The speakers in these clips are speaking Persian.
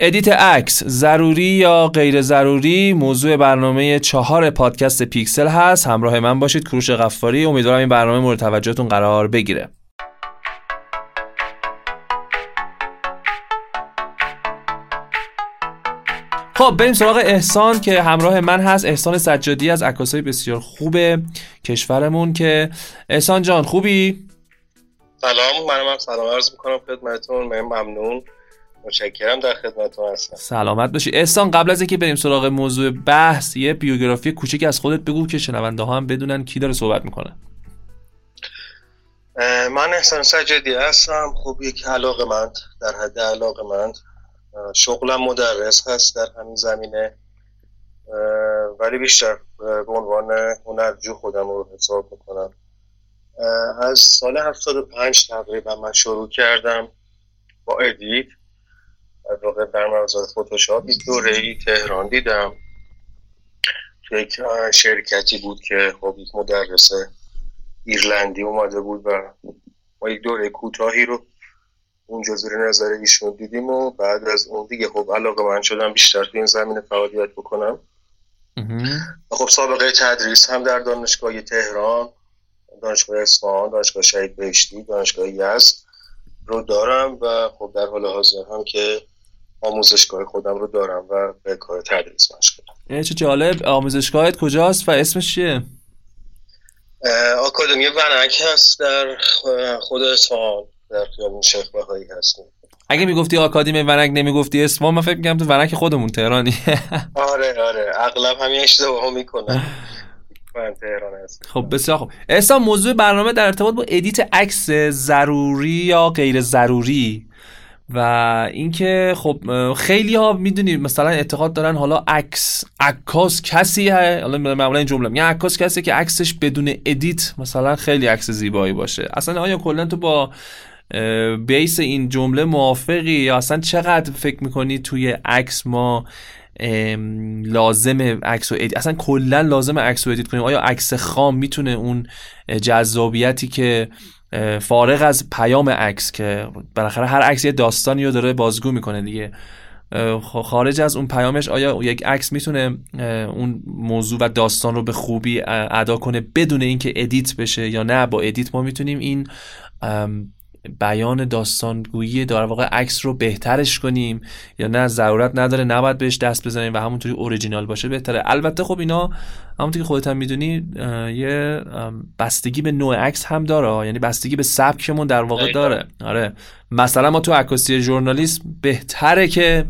edit عکس ضروری یا غیر ضروری موضوع برنامه چهار پادکست پیکسل هست. همراه من باشید کوروش غفاری. امیدوارم این برنامه مورد توجهتون قرار بگیره. خب بریم سراغ احسان که همراه من هست. احسان سجادی از عکاسای بسیار خوب کشورمون که احسان جان خوبی؟ سلام منم سلام عرض می‌کنم. خدمتتون ممنون. متشکرم در خدمتتون هستم. سلامت باشی. احسان قبل از اینکه بریم سراغ موضوع بحث یه بیوگرافی کوچیک از خودت بگو که شنونده ها هم بدونن کی داره صحبت می‌کنه. من احسان سجادی هستم. خب یک علاقه مند در حد علاقه مند شغلم مدرس هست در همین زمینه. ولی بیشتر به عنوان هنرجو خودم رو حساب می‌کنم. از سال 75 تقریبا من شروع کردم با edit. واقع در مغازات فتوشاپ یک دوره ای تهران دیدم. یک شرکتی بود که خب یک مدرس ایرلندی اومده بود و ما یک دوره کوتاهی رو اونجا زیر نظر ایشون دیدیم و بعد از اون دیگه خب علاقه من شدم بیشتر تو این زمینه فعالیت بکنم. خب سابقه تدریس هم در دانشگاه تهران دانشگاه اصفهان دانشگاه شهید بهشتی دانشگاه یزد رو دارم و خب در حال حاضر هم که آموزشگاه خودم رو دارم و به کار تدریس مشغولم چه جالب. آموزشگاهت کجاست و اسمش چیه؟ آکادمی ونک هست در خود اصفهان در خیابون شیخ بهایی هستیم اگه می‌گفتی آکادمی ونک نمی‌گفتی اسم؟ من فکر میگم تو ونک خودمون تهرانی. آره آره. اغلب همین اشتباه می‌کنن. من تهران هست خب بسیار خوب. احسان موضوع برنامه در ارتباط با ادیت عکس ضروری یا غیر ضروری؟ و اینکه خب خیلی ها می‌دونید مثلا اعتقاد دارن حالا عکس عکاس کسی حالا معمولا این جمله میگن عکاس کسی که عکسش بدون ادیت مثلا خیلی عکس زیبایی باشه. اصلا آیا کلا تو با base این جمله موافقی؟ یا اصلا چقدر فکر می‌کنی توی عکس ما لازم عکس و ادیت؟ اصلا کلا لازم عکس و ادیت کنیم؟ آیا عکس خام می‌تونه اون جذابیتی که فارغ از پیام عکس که بالاخره هر عکس یه داستانی رو داره بازگو می‌کنه دیگه. خارج از اون پیامش آیا یک عکس می‌تونه اون موضوع و داستان رو به خوبی ادا کنه بدون اینکه ادیت بشه یا نه؟ با ادیت ما می‌تونیم این بیان داستانگویی در واقع عکس رو بهترش کنیم یا نه ضرورت نداره نباید بهش دست بزنیم و همونطوری اوریجینال باشه بهتره. البته خب اینا همونطور که خودت هم می‌دونی یه بستگی به نوع عکس هم داره یعنی بستگی به سبکمون در واقع داره. آره. مثلا ما تو عکاسی journalist بهتره که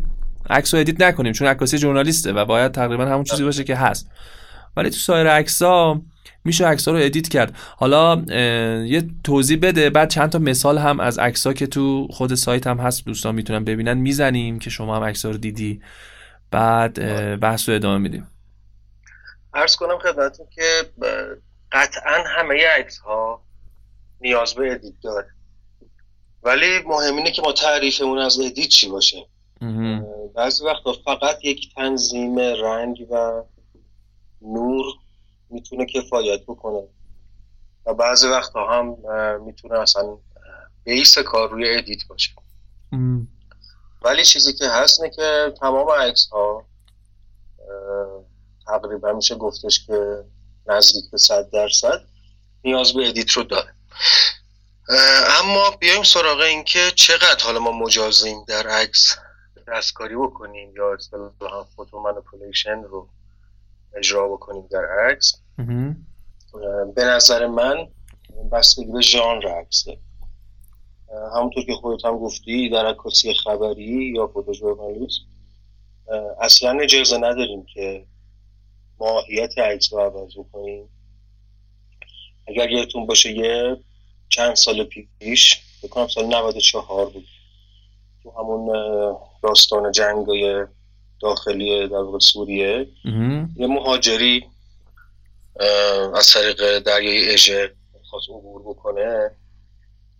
عکس رو ادیت نکنیم چون عکاسی ژورنالیسته و باید تقریبا همون چیزی باشه که هست. ولی تو سایر عکس ها میشه عکس رو ادیت کرد. حالا یه توضیح بده. بعد چند تا مثال هم از عکس که تو خود سایت هم هست دوستان می‌تونن ببینن. می‌زنیم که شما هم عکس رو دیدی. بعد بحث رو ادامه میدیم. عرض کنم خدمتتون که قطعا همه عکس ها نیاز به ادیت داره. ولی مهم اینه که ما تعریفمون از ادیت چی باشه. بعضی وقتا فقط یک تنظیم رنگ و نور می‌تونه کفایت بکنه. و بعضی وقتا هم می‌تونه اصلا base کار روی ادیت باشه. ولی چیزی که هست نه که تمام عکس ها تقریبا میشه گفتش که نزدیک به صد درصد نیاز به ادیت رو داره. اما بیایم سراغ این که چقدر حالا ما مجازیم در عکس دستکاری بکنیم یا اصطلاحا photo manipulation رو. اجرا بکنیم در عکس. به نظر من بستگی به ژانر عکسه. همونطور که خودت هم گفتی در عکاسی خبری یا فوتوژورنالیسم اصلا اجازه نداریم که ماهیت عکس رو عوض کنیم اگر یادتون باشه یه چند سال پیش بکنم سال 94 بود تو همون داستان جنگای داخلی در سوریه. یه مهاجری از طریق دریای اژه خواست عبور بکنه.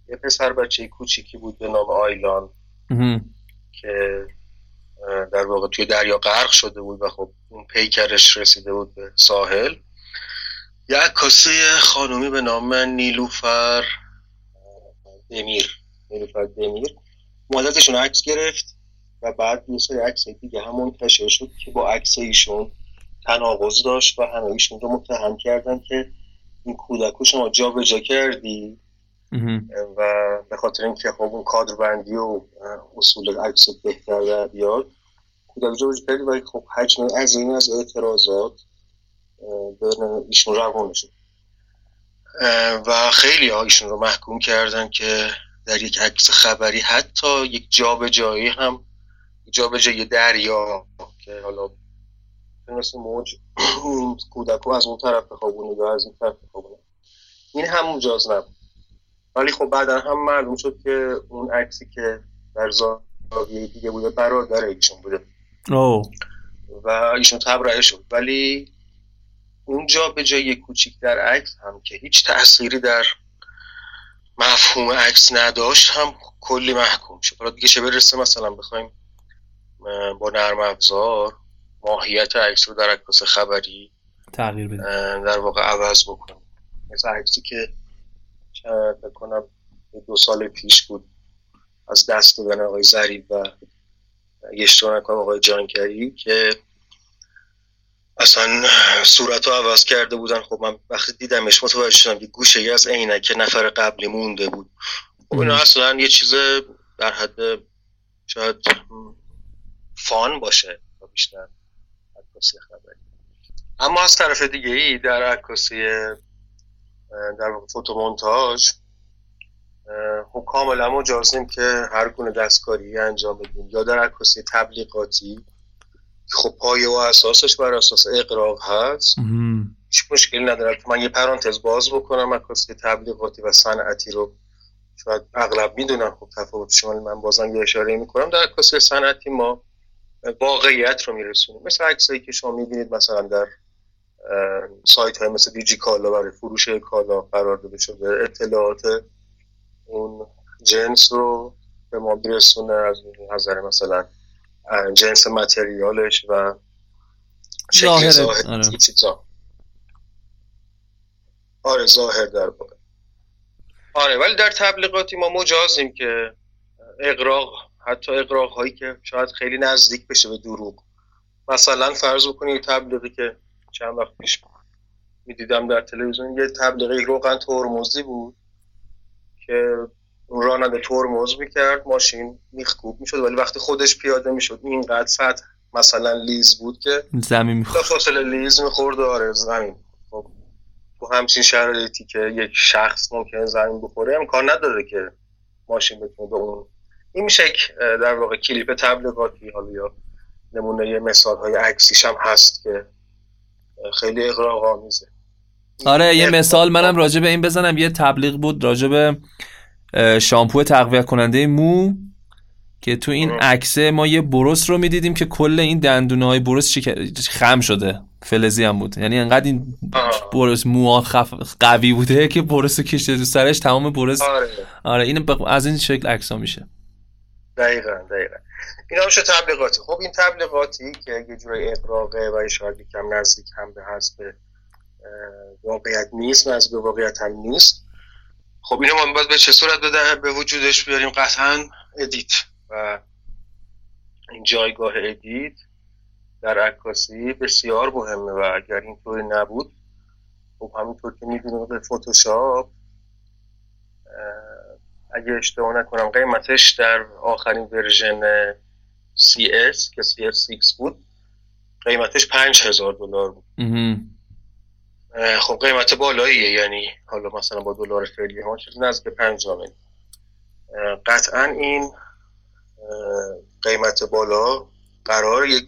یه پسر بچه کوچیکی بود به نام آیلان که در واقع توی دریا غرق شده بود و خب اون پیکرش رسیده بود به ساحل. یه عکاسی خانومی به نام نیلوفر دمیر. نیلوفر دمیر. مدتشون عکس گرفت. و بعد یه سری عکس دیگه هم منتشر شد که با عکس ایشون تناقض داشت و همه ایشون رو متهم کردن که این کودک رو شما جا به جا کردی و به خاطر اینکه خب اون کادر بندی و اصول عکس بهتر در بیاد کودک جا به جا کردی و خب حجم از این از اعتراضات بین ایشون روانه شد. و خیلی ها ایشون رو محکوم کردن که در یک عکس خبری حتی یک جابجایی هم جابجایی دریا که حالا مثل موج کودک از اون طرف بخوابونه یا از این طرف بخوابونه. این هم مجاز نبود. ولی خب بعدا هم معلوم شد که اون عکسی که در زاویه دیگه بوده برادر ایشون بوده. او. و ایشون تبرئه شد. ولی اونجا به جای کوچیک در عکس هم که هیچ تأثیری در مفهوم عکس نداشت هم کلی محکوم شد. حالا دیگه چه برسه مثلا بخوایم با نرم افزار ماهیت عکس رو در عکاس خبری تغییر بده در واقع عوض بکنیم. مثل عکسی که بکنم دو سال پیش بود از دست دادن آقای زریب و یشتون آقای جانکری که اصلا صورت رو عوض کرده بودن. خب من وقتی دیدمش متوجه شدم که گوشه از عینک نفر قبلی مونده بود. خب اینا اصلا یه چیز در حد شاید فان باشه بیشتر عکاسی خبری. اما از طرف دیگه ای در عکاسی در واقع فوتومونتاژ خب کاملا مجازیم که هر گونه دستکاری انجام بدیم یا در عکاسی تبلیغاتی خب پایه و اساسش بر اساس اقراق هست. هیچ مشکلی نداره من یه پرانتز باز بکنم عکاسی تبلیغاتی و صنعتی رو. شاید اغلب می‌دونم خب تفاوتش من بازم یه اشاره می‌کنم. در عکاسی صنعتی ما واقعیت رو میرسونیم. مثل عکسایی که شما می‌بینید مثلا در سایت های مثل دیجی کالا برای فروش کالا قرار داده شده. اطلاعات اون جنس رو به ما برسونه از نظر مثلا جنس متریالش و شکل ظاهر آره. آره ظاهر در باقی آره ولی در تبلیغاتی ما مجازیم که اقراق حتی اقراق هایی که شاید خیلی نزدیک بشه به دروغ. مثلا فرض بکنید تبلیغی که چند وقت پیش می‌دیدم در تلویزیون یه تبلیغی روغن ترمزی بود که راننده ترمز می‌کرد ماشین میخکوب می‌شد ولی وقتی خودش پیاده می‌شد اینقدر سطح مثلا لیز بود که زمین می‌خورد. فاصله لیز می‌خورد آره زمین. خب تو همچین شرایطی که یک شخص ممکنه زمین بخوره امکان نداره که ماشین بتونه به اون این میشه در واقع کلیپ تبلیغاتی حالا یا نمونه مثال های عکسیش هم هست که خیلی اقراق آمیزه آره یه مثال منم راجع به این بزنم. یه تبلیغ بود راجع به شامپو تقویت کننده مو که تو این عکسه ما یه برس رو می‌دیدیم که کل این دندونه های برس خم شده. فلزی هم بود. یعنی انقدر این برس مو خف... قوی بوده که برس کشته تو سرش تمام برس آره, آره این از این شکل عکس میشه. دقیقا دقیقا. این هم تبلیغاتی. خب این تبلیغاتی که یه جوری اقراقه و شاید کم نزدیک هم به حسب واقعیت نیست نزدیک به واقعیت هم نیست. خب اینو ما باید به چه صورت به, به وجودش بیاریم؟ قطعا ادیت و این جایگاه ادیت در عکاسی بسیار مهمه و اگر اینطوری نبود خب همینطور که می‌دونیم به فتوشاپ اگه اشتباه نکنم قیمتش در آخرین ورژن CS که CS6 بود قیمتش پنج هزار دلار بود. خب قیمت بالاییه یعنی حالا مثلا با دلار فعلی ها چیز نزدیک پنج قطعا این قیمت بالا قرار یک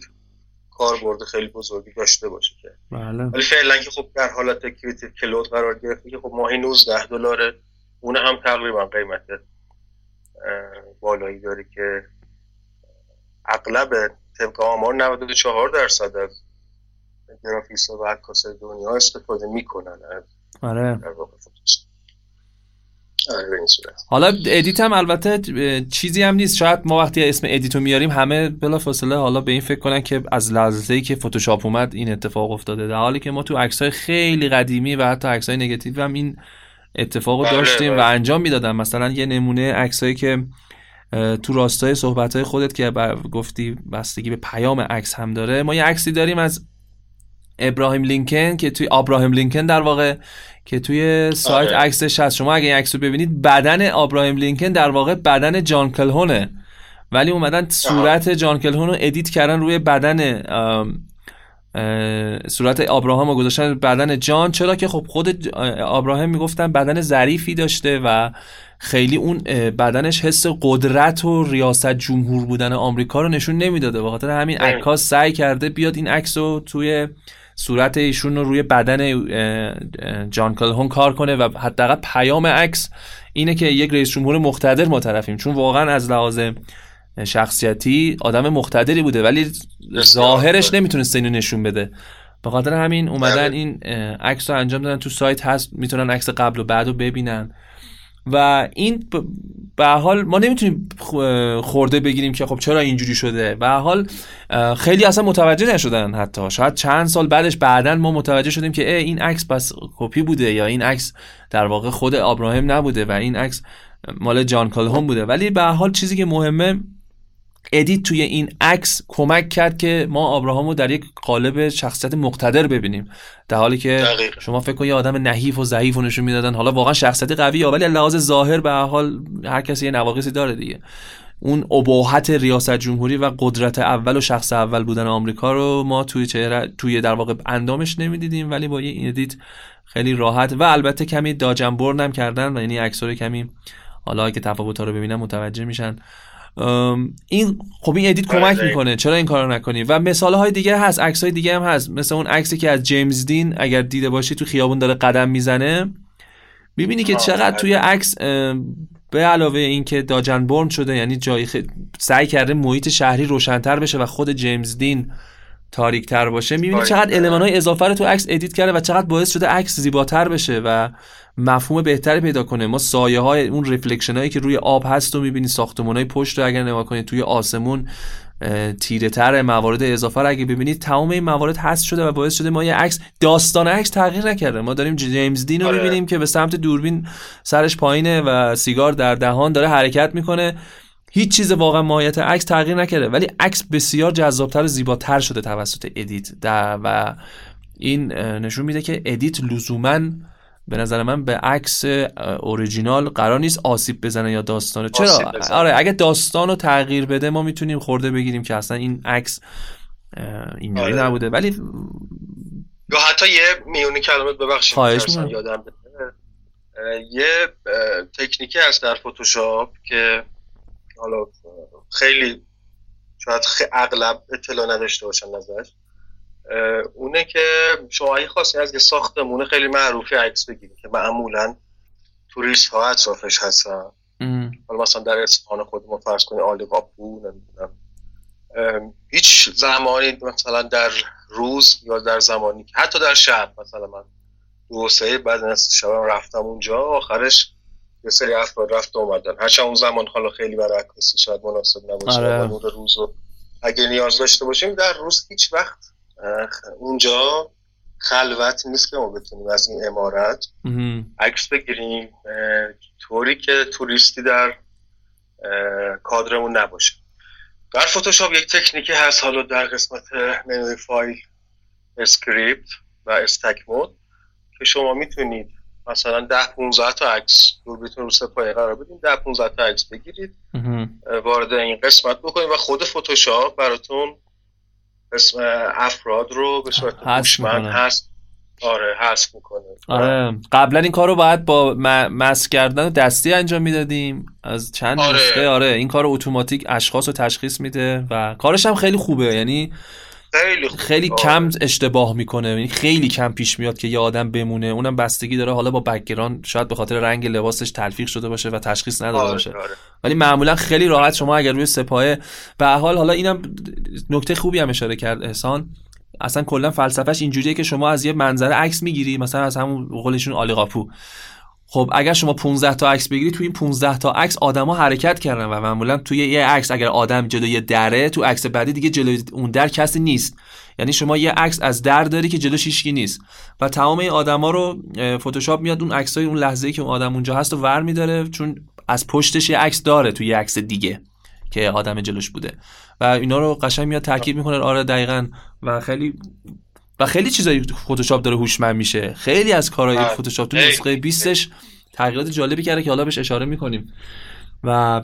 کاربرد خیلی بزرگی داشته باشه که. بله. ولی فعلا که خب در حالت کریتیو کلود قرار گرفته که خب ماهی 19 دلاره. اون هم تقریبا قیمت بالایی داره که اغلب طبق آمار 94 درصد از گرافیست و عکاس دنیا استفاده می‌کنن آره. آره حالا ادیت هم البته چیزی هم نیست. شاید ما وقتی اسم ادیتو میاریم همه بلا فاصله حالا به این فکر کنن که از لحظه ای که فتوشاپ اومد این اتفاق افتاده. در حالی که ما تو عکس های خیلی قدیمی و حتی عکس های نگاتیو هم این اتفاق بله، داشتیم و بله. انجام می‌دادن. مثلا یه نمونه عکسایی که تو راستای صحبت های خودت که گفتی بستگی به پیام عکس هم داره. ما یه عکسی داریم از ابراهام لینکن که توی ابراهام لینکن در واقع که توی سایت آره. عکسش هست شما اگه این عکس رو ببینید بدن ابراهام لینکن در واقع بدن جان کلهونه. ولی اومدن صورت جان کلهون رو ادیت کردن روی بدن صورت ابراهام رو گذاشتن بدن جان. چرا که خب خود ابراهام می‌گفتن بدن ظریفی داشته و خیلی اون بدنش حس قدرت و ریاست جمهور بودن آمریکا رو نشون نمی‌داده. به خاطر همین عکاس سعی کرده بیاد این عکس رو توی صورت ایشون رو روی بدن جان کلهون کار کنه و حداقل پیام عکس اینه که یک رئیس جمهور مقتدر ما طرفیم. چون واقعا از لحاظ شخصیتی آدم مقتدری بوده ولی ظاهرش نمی‌تونست اینو نشون بده. به خاطر همین اومدن بله. این عکس رو انجام دادن تو سایت هست می‌تونن عکس قبل و بعد رو ببینن. و این به هر حال ما نمی‌تونیم خرده بگیریم که خب چرا اینجوری شده. به هر حال خیلی اصلا متوجه نشدن حتی. شاید چند سال بعدش بعدا ما متوجه شدیم که این عکس بس کپی بوده یا این عکس در واقع خود ابراهام نبوده و این عکس مال جان کلهون بوده. ولی به هر حال چیزی که مهمه ادیت توی این عکس کمک کرد که ما ابراهامو در یک قالب شخصیت مقتدر ببینیم. در حالی که شما فکر کنید یه آدم نحیف و ضعیف و نشون می‌دادن. حالا واقعا شخصیت قویه ولی لحاظ ظاهر به هر حال هر کسی یه نواقصی داره دیگه. اون ابهت ریاست جمهوری و قدرت اول و شخص اول بودن آمریکا رو ما توی چهره توی در واقع اندامش نمی‌دیدیم ولی با این ادیت خیلی راحت و البته کمی dodge ام burn ام کردن و یعنی عکسو یه کمی حالا اگه تفاوت رو ببینن متوجه میشن. این خب این ادیت کمک بله. می‌کنه چرا این کارو نکنی و مثال های دیگه هست عکس های دیگه هم هست مثل اون عکسی که از جیمز دین اگر دیده باشی تو خیابون داره قدم می‌زنه می‌بینی که چقدر توی بله. عکس به علاوه اینکه dodge and burn شده یعنی جای سعی کرده محیط شهری روشنتر بشه و خود جیمز دین تاریک تر باشه می‌بینی چقدر المان های اضافه رو تو عکس ادیت کرده و چقدر باعث شده عکس زیباتر بشه و مفهوم بهتری پیدا کنه. ما سایه های اون reflection هایی که روی آب هست و می‌بینی ساختمون های پشت رو اگر نگاه کنید توی آسمون تیره تر موارد اضافه رو اگه ببینید تمام این موارد هست شده و باعث شده ما یه عکس داستان عکس تغییر نکرده. ما داریم جیمز دین رو آره. می‌بینیم که به سمت دوربین سرش پایینه و سیگار در دهان داره حرکت می‌کنه. هیچ چیز واقعا ماهیت عکس تغییر نکرده ولی عکس بسیار جذابتر و زیباتر شده توسط ادیت. و این نشون میده که ادیت لزوما به نظر من به عکس اوریجینال قرار نیست آسیب بزنه یا داستانو. چرا؟ آره اگه داستانو تغییر بده ما می‌تونیم خرده بگیریم که اصلا این عکس اینجوری آره. نبوده. ولی یا حتی یه میونی کلمات ببخشید یادم یه تکنیکی هست در فتوشاپ که حالا خیلی شاید اغلب اطلاع نداشته باشن ازش. اونه که شما اگه خواستی از یه ساختمونه خیلی معروفی عکس بگیرید که معمولا توریست ها اطرافش هستن. حالا مثلا در اصفهان خود ما فرض کنید آلی قاپو نمی‌دونم. هیچ زمانی مثلا در روز یا در زمانی که حتی در شب مثلا من دو سه بعد از شب رفتم اونجا آخرش یه سری افراد رفت اومدن. هرچند اون زمان حالا خیلی برای عکاسی شاید مناسب نباشه. آره. روز رو اگه نیاز داشته باشیم در روز هیچ وقت اونجا خلوت نیست که ما بتونیم از این امارت عکس بگیریم. طوری که توریستی در کادرمون نباشه. در فتوشاپ یک تکنیکی هست حالا در قسمت منوی فایل script و stack mode که شما می‌تونید مثلا ده 15 تا عکس. دوربینتون رو سه‌پایه قرار بدین. ده 15 تا عکس بگیرید. وارد این قسمت بکنید و خود فتوشاپ براتون اسم افراد رو به صورت هوشمند هست. آره حذف می‌کنه. آره. قبلا این کار رو باید با مس کردن دستی انجام می‌دادیم. از چند آره. نسخه آره. این کار اتوماتیک اشخاص رو تشخیص میده و کارش هم خیلی خوبه. یعنی خیلی, خیلی کم اشتباه می‌کنه. یعنی خیلی کم پیش میاد که یه آدم بمونه. اونم بستگی داره حالا با background شاید به خاطر رنگ لباسش تلفیق شده باشه و تشخیص نداده آره، باشه. آره. ولی معمولا خیلی راحت شما اگر روی سپاه به حال حالا اینم نکته خوبی هم اشاره کرد احسان. اصلا کلا فلسفهش اینجوریه که شما از یه منظره عکس می‌گیری مثلا از همون قولشون عالی‌قاپو. خب اگر شما 15 تا عکس بگیری تو این 15 تا عکس آدما حرکت کردن و معمولا توی یه عکس اگر آدم جلوی دره تو عکس بعدی دیگه جلوی اون در کسی نیست. یعنی شما یه عکس از در داری که جلوش هیچکی نیست. و تمام این آدما رو فتوشاپ میاد اون عکسای اون لحظه‌ای که اون آدم اونجا هست و ور میداره چون از پشتش یه عکس داره توی عکس دیگه که آدم جلوش بوده. و اینا رو قشنگ میاد ترکیب می‌کنه. آره دقیقا. و خیلی و خیلی چیزای فتوشاپ داره هوشمند میشه. خیلی از کارهای آره. فتوشاپ تو نسخه 20 تغییرات جالبی کرده که حالا بهش اشاره می‌کنیم. و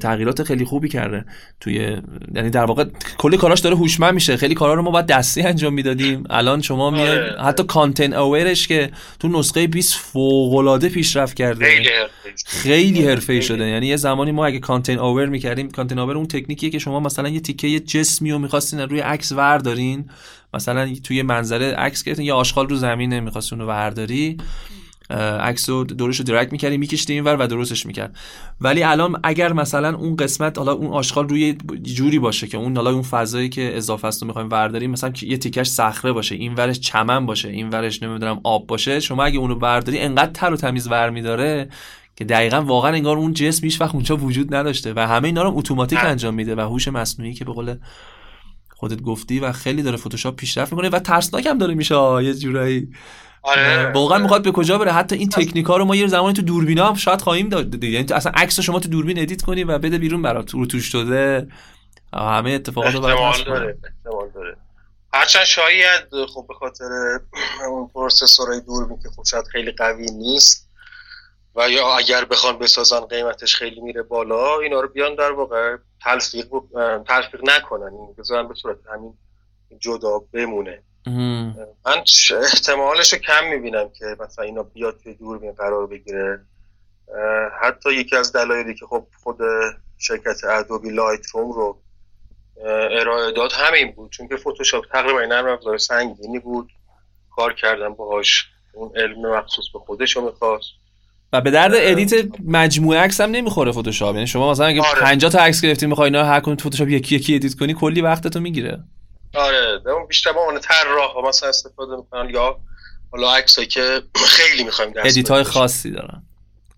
تغییرات خیلی خوبی کرده توی یعنی در واقع کلی کاراش داره هوشمند میشه. خیلی کارا رو ما باید دستی انجام می‌دادیم. الان شما میای آره. حتی content aware ش که تو نسخه 20 فوق العاده پیشرفت کرده. خیلی حرفه‌ای خیلی. شده. یعنی یه زمانی ما اگه content aware می‌کردیم content aware اون تکنیکیه که شما مثلا یه تیکه یه جسمی رو می‌خواستین روی عکس وردارین. مثلا توی منظره عکس گرفتین یه آشغال رو زمینه رو ورداری اه، عکس رو دورش رو درک می‌کردی میکشتی اینور و درستش می‌کرد ولی الان اگر مثلا اون قسمت حالا اون آشغال روی جوری باشه که اون حالا اون فضایی که اضافه است رو می‌خوایم ورداریم مثلا که یه تیکش صخره باشه این ورش چمن باشه این ورش نمی‌دونم آب باشه شما اگه اونو برداری انقدر تر و تمیز ور میداره که دقیقا واقعا انگار اون جسم هیچ وقت اونجا وجود نداشته و همه اینا رو اتوماتیک. انجام میده و هوش مصنوعی که به قول خودت گفتی و خیلی داره فتوشاپ پیشرفت می‌کنه و ترسناک هم داره میشه یه جورایی. آره. واقعا می‌خواد به کجا بره. حتی این تکنیکا رو ما یه زمانی تو دوربینا هم شاید خواهیم داد. یعنی اصلا عکس شما تو دوربین edit کنی و بده بیرون برات. رو توش شده. همه اتفاقات رو برات. داره هرچند شاید خب به خاطر اون processor های دوربین که خب شاید خیلی قوی نیست و یا اگر بخوان بسازن قیمتش خیلی میره بالا اینا رو بیان در واقع تلفیق تلفیق نکنن. این بذارن به صورت همین جدا بمونه. من احتمالش رو کم می‌بینم که مثلا اینا بیاد توی دوربین قرار بگیره. حتی یکی از دلایلی که خب خود شرکت ادوبی لایت روم رو ارائه داد همین بود. چون که فتوشاپ تقریبا نرم افزار سنگینی بود. کار کردن باهاش. اون علم مخصوص به خودش رو می‌خواست. و به درد edit مجموعه عکس هم نمی‌خوره فتوشاپ یعنی شما مثلا اگه آره. 50 تا عکس گرفتی می‌خوای اینا هر کدوم تو فتوشاپ یکی یکی edit کنی کلی وقتتو می‌گیره. آره. به اون بیشتر با اون طراح مثلا استفاده می‌کنن یا حالا عکسایی که خیلی می‌خوایم دست edit های. خاصی دارن.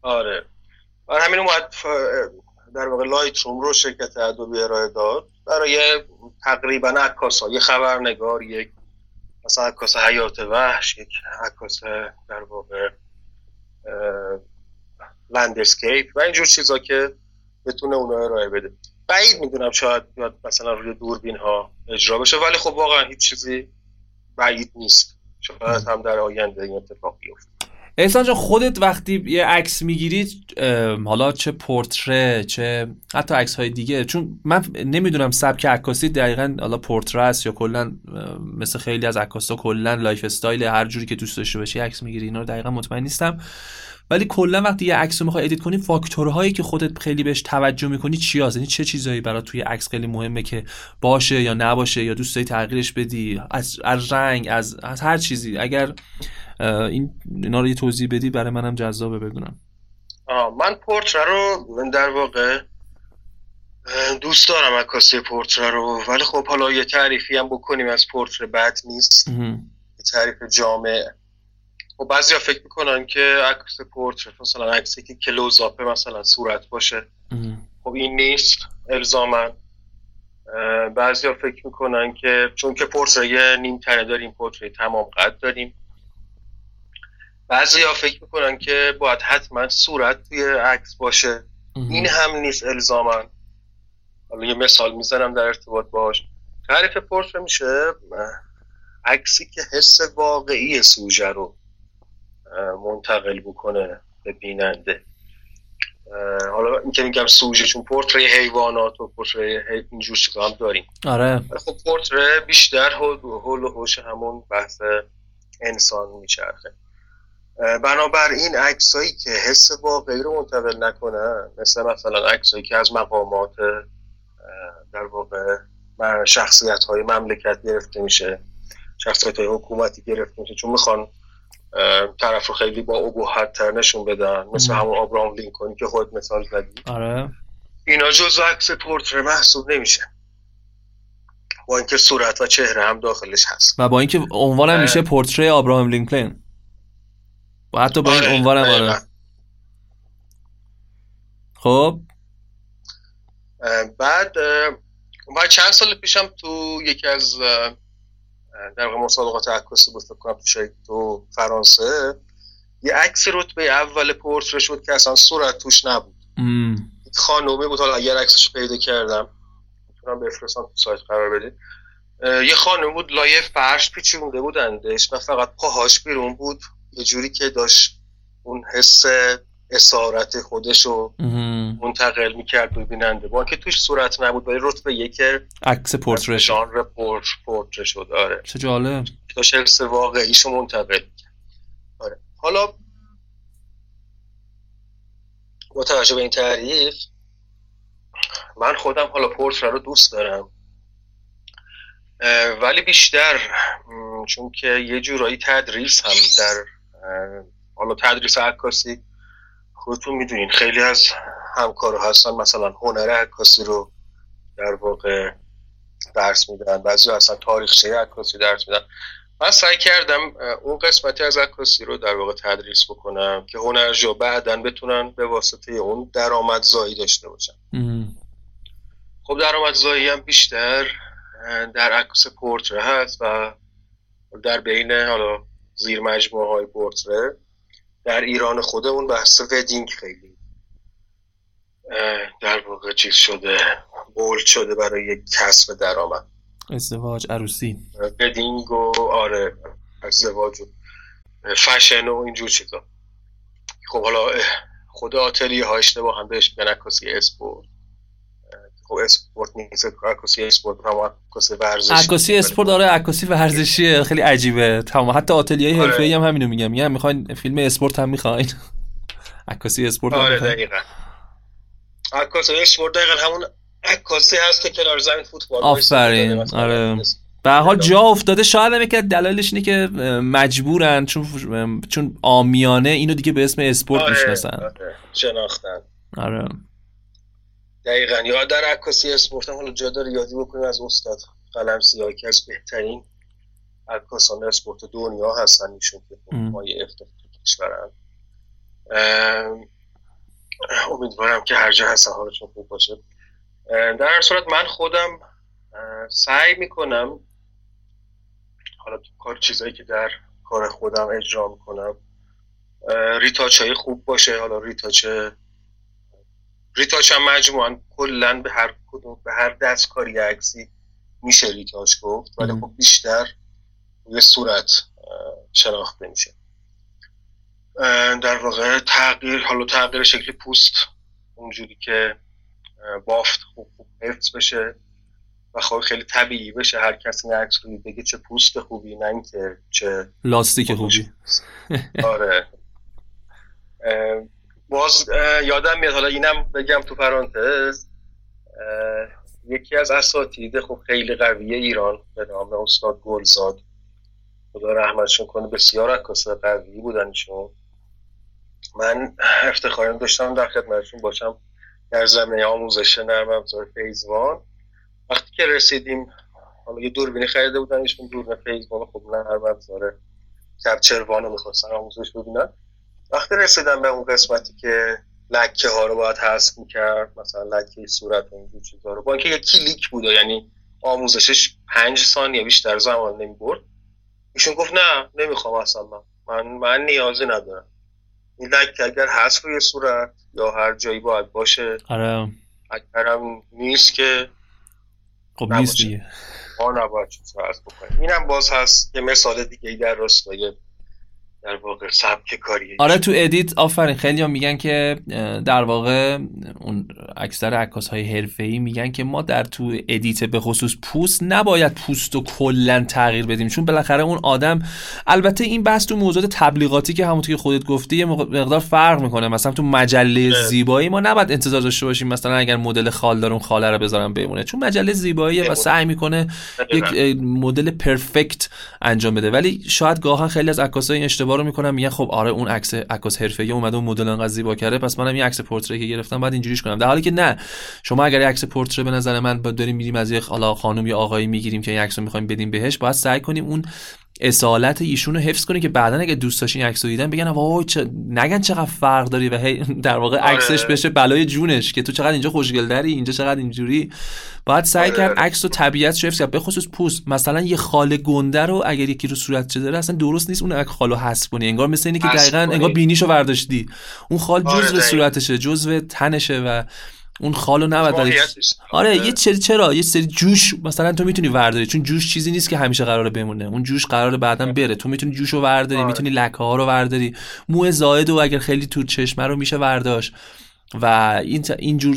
آره. برای همین اومد در واقع Lightroom رو شرکت ادوبی ارائه داد. برای تقریبا عکاس یه خبرنگار یک مثلا عکاس حیات وحش یک عکاس در واقع لندسکیپ و اینجور چیزا که بتونه اونو ارائه بده. بعید می‌دونم شاید بیاد مثلا روی دوربین ها اجرا بشه ولی خب واقعا هیچ چیزی بعید نیست. شاید هم در آینده این اتفاق بیفته. احسان جان خودت وقتی یه عکس می‌گیری حالا چه پورتره چه حتی عکس های دیگه چون من نمی‌دونم سبک عکاسی دقیقا حالا پورتره است یا کلا مثل خیلی از عکاسا کلا lifestyle هر جوری که دوست داشته باشی عکس می‌گیری اینا رو دقیقا مطمئن نیستم. ولی کلا وقتی یه عکس رو می‌خوای edit کنی فاکتورهایی که خودت خیلی بهش توجه می‌کنی چی هست یعنی چه چیزایی برات توی عکس خیلی مهمه که باشه یا نباشه یا دوست داری تغییرش بدی؟ از, از رنگ از, از هر چیزی. اگر این اینا رو یه توضیح بدی برای منم جذابه بدونم. من پورتره رو در واقع دوست دارم عکاسی پورتره رو. ولی خب حالا یه تعریفی هم بکنیم از پورتره بد نیست. تعریف جامع. خب بعضی فکر می‌کنن که عکس پورتره مثلا عکسی که کلوزاپه مثلا صورت باشه. خب این نیست الزاما. بعضی فکر می‌کنن که چون که پورتره یه نیم تنه داریم پورتره تمام قد داریم. بعضی فکر می‌کنن که باید حتما صورت توی عکس باشه. این هم نیست الزاما. حالا یه مثال می‌زنم در ارتباط باش تعریف پورتره میشه؟ عکسی که حس واقعی سوژه رو منتقل بکنه به بیننده. حالا این که میگم سوژه چون پورتری حیوانات و پورتری حی- اینجور چیزا هم داریم. آره. خب پورتره بیشتر هول و هوش همون بحث انسان میچرخه. بنابراین عکسایی که حس واقعی رو منتقل نکنن مثل مثلا عکسایی که از مقامات در واقع شخصیت های مملکت گرفته میشه شخصیت های حکومتی گرفته میشه. چون می‌خوان طرف رو خیلی با ابهت تر نشون بدن. مثل. همون آبراهام لینکلن که خود مثال زدی. آره. اینا جز عکس پورتره محسوب نمیشه. با اینکه صورت و چهره هم داخلش هست. و با اینکه عنوانم اه. میشه پورتری آبراهام لینکلن. و حتی با این آره، عنوانم دقیقاً. آره. خب. بعد بعد چند سال پیشم تو یکی از در واقع مسابقات عکاسی بود فکر کنم تو فرانسه. یه عکس رتبه اول پورتره شد که اصلا صورت توش نبود. خانومه بود حالا اگر عکسش پیدا کردم می‌تونم بفرستم تو سایت قرار بدید یه خانم بود لایه فرش پیچونده بودندش و فقط پاهاش بیرون بود. یه جوری که داشت اون حس اسارت خودش رو منتقل می‌کرد به بیننده. با که توش صورت نبود ولی رتبه یک عکس پورتره ژانر پورت پورتره شد آره. چه جالب. داشت حس واقعیشو منتقل آره. حالا با توجه به این تعریف من خودم حالا پورتره رو دوست دارم. ولی بیشتر چون که یه جورایی تدریس هم در حالا تدریس عکاسی خودتون می‌دونین. خیلی از همکارو هستن مثلا هنر عکاسی رو در واقع درس میدن بعضی اصلا تاریخچه عکاسی درس میدن. من سعی کردم اون قسمتی از عکاسی رو در واقع تدریس بکنم که هنرجو بعدا بتونن به واسطه اون درآمدزایی داشته باشن. خب درآمدزایی هم بیشتر در عکس پورتره هست و در بین حالا زیر مجموعه های پورتره. در ایران خودمون بحث ودینگ خیلی در واقع چیز شده بولد شده برای یک کسب درآمد. ازدواج عروسی. ودینگ و آره ازدواج و فشن و اینجور چیزا. خب حالا خود آتلیه ها اشتباه هم بهش میگن عکاسی اسپورت خب اسپورت نیست عکاسی اسپورت هم عکاسی ورزشی عکاسی اسپورت داره عکاسی ورزشیه خیلی عجیبه. تمام حتی آتلیه آره. حرفه‌ای هم همینو میگم میگم می‌خواین فیلم اسپورت هم می‌خواین. عکاسی اسپورت آره دقیقاً. عکاسی اسپورت دقیقاً همون عکاسی هست که کنار زمین فوتبال آفرین آره. به هر حال جا افتاده شاید هم که دلایلش اینه که مجبورن چون چون آمیانه اینو دیگه به اسم اسپورت آره، می‌شناسن. آره. شناختن. آره. دقیقا. یا در عکاسی اسپورت هم حالا جا داره یادی بکنیم از استاد قلم سیاه که از بهترین عکاسان اسپورت دنیا هستن ایشون که مایه افتخار کشورن. امیدوارم که هر جا هستن حالشون خوب باشه. در هر صورت من خودم سعی می‌کنم حالا تو کار چیزایی که در کار خودم اجرا می‌کنم retouch های خوب باشه. حالا retouch retouch هم مجموعا کلا به هر کدوم به هر دستکاری عکسی میشه retouch گفت ولی خب بیشتر روی صورت شناخته میشه در واقع تغییر حالا تغییر شکل پوست اونجوری که بافت خوب خوب حفظ بشه و خب خیلی طبیعی بشه. هر کسی عکس رو بگه چه پوست خوبی نه اینکه چه لاستیک خوبی. آره. باز یادم میاد حالا اینم بگم تو پرانتز یکی از اساتید خب خیلی قوی ایران به نام استاد گلزاد. خدا رحمتشون کنه بسیار عکاس قوی بودن ایشون. من افتخارم داشتم در خدمتشون باشم در زمینه آموزش نرم افزار فیزوان وقتی که رسیدیم حالا یه دوربینی خریده بودن ایشون دوربین فیزوان خب نرم افزار کپچروان رو می‌خواستن آموزش ببینن وقتی رسیدم به اون قسمتی که لکه ها رو باید حذف می‌کرد مثلا لکه صورت و اینجور چیزا رو با اینکه یه کلیک بود یعنی آموزشش پنج ثانیه بیشتر زمان نمی برد ایشون گفت نه نمی‌خوام اصلا من من, من نیازی ندارم. این لکه اگر حذف روی صورت یا هر جایی باید باشه آره. اگرم نیست که خب نیست دیگه. ما نباید چیز بکنیم. اینم باز هست یه مثال دیگه ای در راستای در واقع سبک کاریه آره تو edit آفرین. خیلی هم میگن که در واقع اون اکثر عکاس های حرفه‌ای میگن که ما در تو edit به خصوص پوست نباید پوست رو کلا تغییر بدیم. چون بالاخره اون آدم البته این بحث تو موضوع تبلیغاتی که همونطور که خودت گفتی یه مقدار فرق می‌کنه. مثلا تو مجله زیبایی ما نباید انتظار داشته باشیم مثلا اگر مدل خال دارم خاله رو بذارم بمونه. چون مجله زیبایی و سعی می‌کنه یک مدل پرفکت انجام بده. ولی شاید گاهن خیلی از عکاسای این اشتباه رو می‌کنم میگن خب آره اون عکس عکاس حرفه‌ای اومده اون مدل انقدر زیبا کرده پس منم این عکس پورتری که گرفتم بعد اینجوریش کنم. در حالی که نه شما اگر عکس پورتری به نظر من داریم میریم از یه حالا خانم یا آقایی می‌گیریم که این عکس رو می‌خوایم بدیم بهش باید سعی کنیم اون اصالت ایشون رو حفظ کنی که بعدا اگه دوست داشتین عکس رو دیدن بگن وای چه... نگن چقدر فرق داری و هی در واقع آره. عکسش بشه بلای جونش که تو چقدر اینجا خوشگل داری اینجا چقدر اینجوری باید سعی آره. کرد عکس و طبیعت حفظ کرد به خصوص پوست مثلا یه خال گنده رو اگر یکی رو صورت چه داره اصلا درست نیست اون خالو حذف کنی انگار مثل اینه که دقیقاً. انگار بینیشو برداشتی اون خال آره، جزء. صورتشه جزء تنشه و اون خالو نباید داری. ماهیتش. آره یه چرا چرا؟ یه سری جوش مثلا تو می‌تونی ورداری چون جوش چیزی نیست که همیشه قراره بمونه. اون جوش قراره بعدا بره. تو می‌تونی جوشو ورداری آره. می‌تونی لکه ها رو ورداری. مو زائد و اگر خیلی تو چشمه رو میشه ورداشت و این اینجور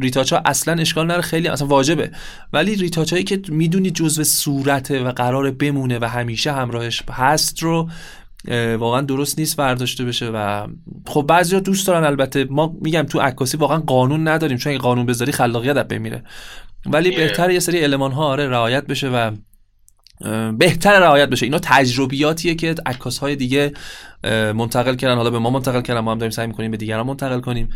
retouch ها اصلا اشکال نداره خیلی اصلا واجبه. ولی retouch هایی که می‌دونی جزو صورته و قراره بمونه و همیشه همراهش هست رو واقعا درست نیست برداشته بشه و خب بعضیا دوست دارن البته ما میگم تو عکاسی واقعا قانون نداریم چون اگه قانون بذاری خلاقیت از بین میره ولی. بهتر یه سری المان ها آره رعایت بشه و بهتر رعایت بشه. اینا تجربیاتیه که عکاس های دیگه منتقل کردن. حالا به ما منتقل کردن ما هم داریم سعی می‌کنیم به دیگران منتقل کنیم.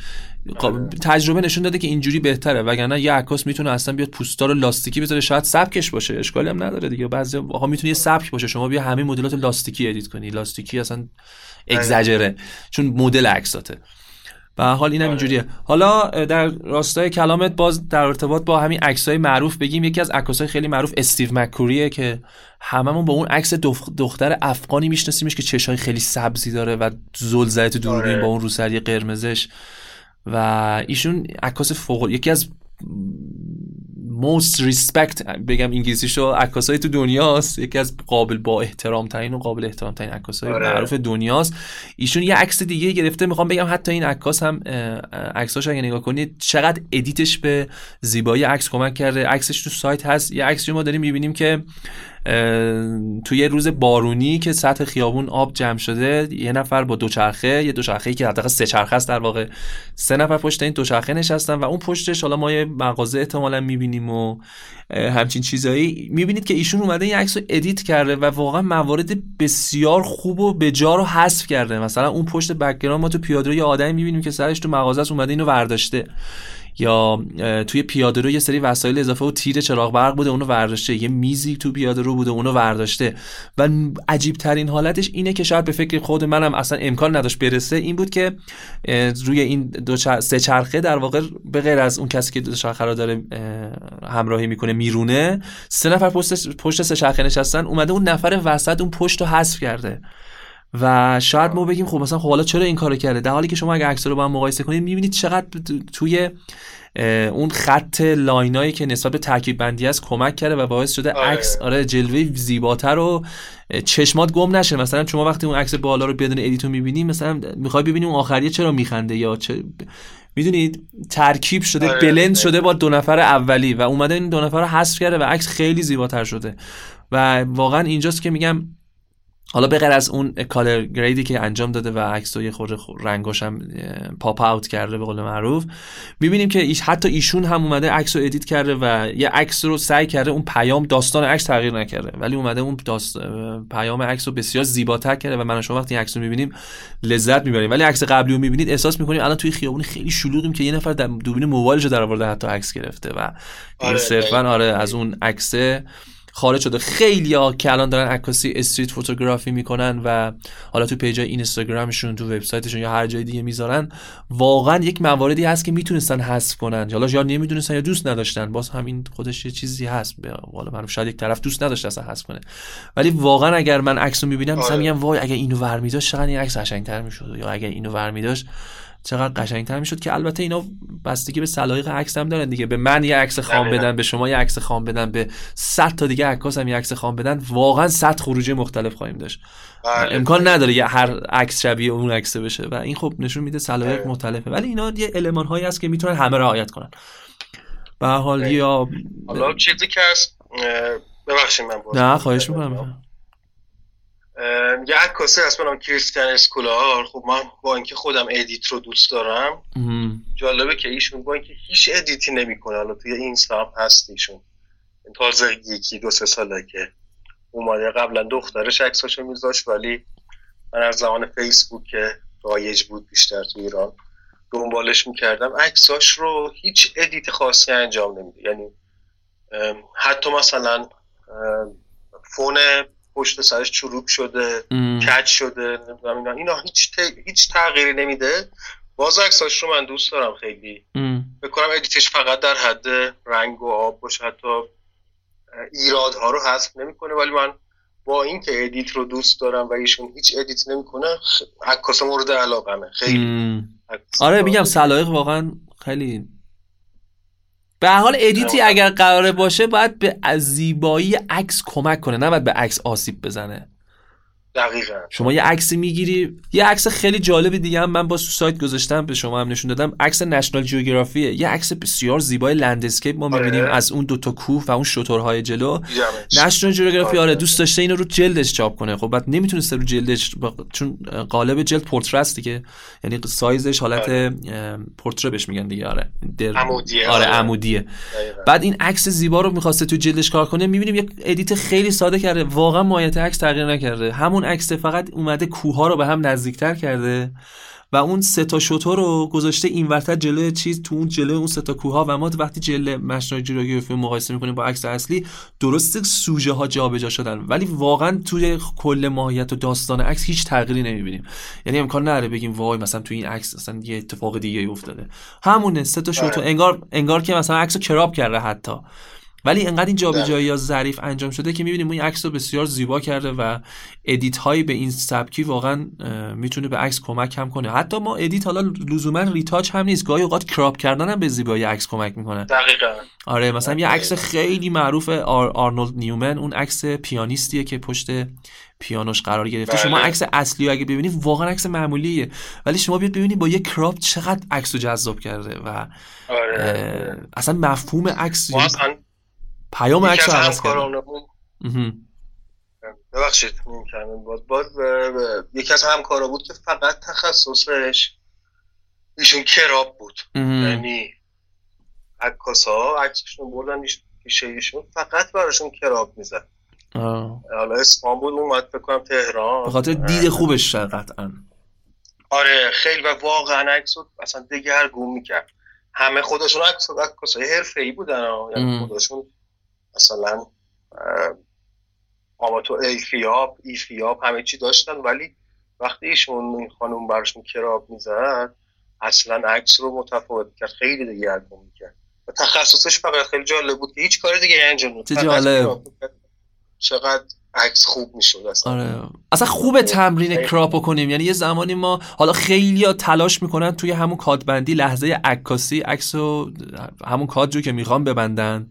قا- آره. تجربه نشون داده که اینجوری بهتره. وگرنه یه عکاس می‌تونه اصلا بیاد پوستا رو لاستیکی بذاره شاید سبکش باشه. اشکالی هم نداره دیگه. بعضی آقا می‌تونه یه سبک باشه. شما بیا همه مدلات لاستیکی edit کنی. لاستیکی اصلا اگزاجره چون مدل عکساته. به هر حال اینم آره. اینجوریه حالا در راستای کلامت باز در ارتباط با همین عکسای معروف بگیم یکی از عکاسای خیلی معروف استیو مک‌کوریه که هممون با اون عکس دخ- دختر افغانی میشناسیمش که چشای خیلی سبزی داره و زده تو دوربین آره. با اون روسری قرمزش و ایشون عکاس فوق یکی از most respect بگم انگلیسیشو عکاسای تو دنیاست. یکی از قابل با احترام ترین و قابل احترام ترین عکاسای آره. معروف دنیاست. ایشون یه عکس دیگه گرفته. می‌خوام بگم حتی این عکاس هم عکساش اگه نگاه کنید چقدر ادیتش به زیبایی عکس کمک کرده. عکسش تو سایت هست. یه عکسی ما داریم می‌بینیم که توی یه روز بارونی که سطح خیابون آب جمع شده یه نفر با دوچرخه یه دوچرخه که حداقل سه چرخه است در واقع سه نفر پشت این دوچرخه نشستن و اون پشتش حالا ما یه مغازه احتمالا می‌بینیم و همچین چیزایی. می‌بینید که ایشون اومده این عکس رو edit کرده و واقعا موارد بسیار خوب و بجا رو حذف کرده. مثلا اون پشت background ما تو پیاده یه آدمی می‌بینیم که سرش تو مغازه است اومده اینو ورداشته. یا توی پیاده رو یه سری وسایل اضافه و تیر چراغ برق بوده اونو ورداشته. یه میزی تو پیاده رو بوده اونو ورداشته. و عجیب ترین حالتش اینه که شاید به فکر خود منم اصلا امکان نداشت برسه. این بود که روی این دو چر... سه چرخه در واقع به غیر از اون کسی که دو چرخه رو داره اه، همراهی می‌کنه میرونه سه نفر پشت پشت سه چرخه نشستن. اومده اون نفر وسط اون پشت رو حذف کرده. و شاید ما بگیم خب مثلا خب حالا چرا این کارو کرده در حالی که شما اگه عکس رو با هم مقایسه کنید می‌بینید چقدر تو- توی اون خط line ایی که نسبت به ترکیب بندی است کمک کرده و باعث شده آره. عکس آره جلوه زیباتر و چشمات گم نشه مثلا شما وقتی اون عکس بالا رو بدون ادیتو می‌بینی مثلا می‌خوای ببینی اون آخریه چرا میخنده یا چه می‌دونید ترکیب شده آره. بلند شده با دو نفر اولی و اومده این دو نفر رو حذف کرده و عکس خیلی زیباتر شده و واقعا اینجاست که میگم حالا به غیر از اون color grade ی که انجام داده و عکس یه خورده خور- رنگاش هم pop out کرده به قول معروف می‌بینیم که ایش حتی ایشون هم اومده عکس رو ادیت کرده و یه عکس رو سعی کرده اون پیام داستان عکس تغییر نکرده ولی اومده اون داست... پیام عکس رو بسیار زیباتر کرده و من و شما وقتی عکس رو می‌بینیم لذت می‌بریم ولی عکس قبلی رو می‌بینید احساس می‌کنیم الان توی خیابون خیلی شلوغیم که یه نفر در دوربین موبایلش رو در آورده حتی عکس گرفته و آره، صرفا. آره از اون عکس خارج شده. خیلی ها که الان دارن عکاسی street photography می‌کنن و حالا تو پیج اینستاگرامشون تو وبسایتشون یا هر جای دیگه می‌ذارن واقعا یک مواردی هست که می‌تونستن حذف کنن. حالا یا نمی‌دونستن یا دوست نداشتن. باز همین خودش یه چیزی هست. به قول معروف شاید یک طرف دوست نداشته اصلا حذف کنه. ولی واقعا اگر من عکس رو می‌بینم مثلا آره. میگم وای اگه اینو ور میداشت چقدر این عکس قشنگتر می‌شد؟ یا اگه اینو ور میداشت چقدر قشنگتر می‌شد که البته اینا بستگی به سلایق عکس هم دارن دیگه به من یه عکس خام. بدن به شما یه عکس خام بدن به 100 تا دیگه عکاس هم یه عکس خام بدن واقعا 100 خروجی مختلف خواهیم داشت بله. امکان نداره یه هر عکس شبیه اون عکس بشه و این خب نشون میده سلایق آره. مختلفه ولی اینا یه المان هایی هست که می‌تونن همه رعایت کنن به حال آره. یا حالا چیزی که هست ببخشید من نه خواهش می‌کنم یه عکاسی هست به نام کریستیان اسکولار خب من با اینکه خودم ادیت رو دوست دارم جالبه که ایشون با اینکه هیچ ادیتی نمی‌کنه. حالا توی اینستا هم هست ایشون. تازه یکی دو سه ساله که اومده. قبلا دخترش عکساشو میذاشت ولی من از زمان فیسبوک که رایج بود بیشتر تو ایران دنبالش می‌کردم. عکساش رو هیچ ادیت خاصی انجام نمیده. یعنی حتی مثلا فون پشت سرش چروک شده کج شده نمی‌دونم اینا. اینا هیچ هیچ تغییری نمیده. باز عکساش رو من دوست دارم خیلی. بکنم ادیتش فقط در حد رنگ و آب باشه حتی ایرادها رو حذف نمی‌کنه. ولی من با اینکه ادیت رو دوست دارم و ایشون هیچ ادیت نمی‌کنه عکاس مورد علاقمه. خیلی آره میگم سلایق واقعا خیلی به حال ادیتی اگر قراره باشه باید به زیبایی عکس کمک کنه نه باید به عکس آسیب بزنه. دقیقا. شما یه عکسی می‌گیری. یه عکس خیلی جالبی دیگه هم من تو سایت گذاشتم به شما هم نشون دادم. عکس نشنال جیوگرافیه یه عکس بسیار زیبای landscape ما می‌بینیم آره. از اون دوتا کوه و اون شترهای جلو. نشنال جیوگرافی آره دوست داشته اینو رو جلدش چاپ کنه. خب بعد نمی‌تونسته رو جلدش چون قالب جلد portrait ست دیگه. یعنی سایزش حالت آره. portrait ه بهش میگن دیگه. آره. عمودیه. آره عمودیه. بعد این عکس زیبا رو می‌خواسته تو جلدش کار کنه. می‌بینیم یه ادیت خیلی ساده کرده. واقعا ماهیت عکس تغییر نکرده. همون اون عکس فقط اومده کوه رو به هم نزدیکتر کرده و اون سه تا شتر رو گذاشته اینورتر جلوی چیز تو اون جلوی اون سه تا کوه و ما وقتی جلد نشنال جیوگرافی مقایسه می‌کنیم با عکس اصلی درست سوژه ها جابجا شدن. ولی واقعا توی کل ماهیت و داستان عکس هیچ تغییری نمی‌بینیم. یعنی امکان نداره بگیم وای مثلا تو این عکس مثلا یه اتفاق دیگه افتاده. همونه سه تا آره. انگار انگار که مثلا عکسو crop کرده حتی. ولی انقدر این جابجایی یا ظریف انجام شده که می‌بینیم اون عکس رو بسیار زیبا کرده و ادیت هایی به این سبکی واقعا می‌تونه به عکس کمک هم کنه. حتی ما ادیت حالا لزوما retouch هم نیست. گاهی اوقات crop کردن هم به زیبایی عکس کمک می‌کنه. دقیقا. آره مثلا یه عکس خیلی معروف آر آرنولد نیومن اون عکس پیانیستیه که پشت پیانوش قرار گرفته. شما بله. عکس اصلی رو اگه ببینید واقعا عکس معمولیه. ولی شما بیاد ببینید با یه کراپ چقدر عکس رو جذاب کرده و آره. اصلا مفهوم عکس پیام عکس رو عوض ببخشید باز باز یکی از همکارا بود که فقط تخصصش ایشون کراب بود. یعنی عکاس ها عکسشون بردن پیشه ایشون فقط براشون کراب می‌زد. حالا اسمان بود اومد کنم تهران. به خاطر دید خوبش قطعا. آره خیلی و واقعا عکس اصلا دگرگون می‌کرد. همه خودشون عکس های حرفه ای بودن یعنی خودشون مثلا آماتو ایفیاب ایفیاب همه چی داشتن ولی وقتی ایشون این خانوم برشون کراب می‌زد اصلا عکس رو متفاوت کرد خیلی دیگه ارگون می‌کرد. و تخصصش فقط خیلی جالب بود که هیچ کار دیگه انجام جالب. چقدر عکس خوب می‌شد اصلا. آره. اصلا خوبه تمرین کراپو کنیم. یعنی یه زمانی ما حالا خیلی ها تلاش می‌کنن توی همون کادبندی لحظه عکاسی عکس همون کادر رو که می‌خوام ببندن.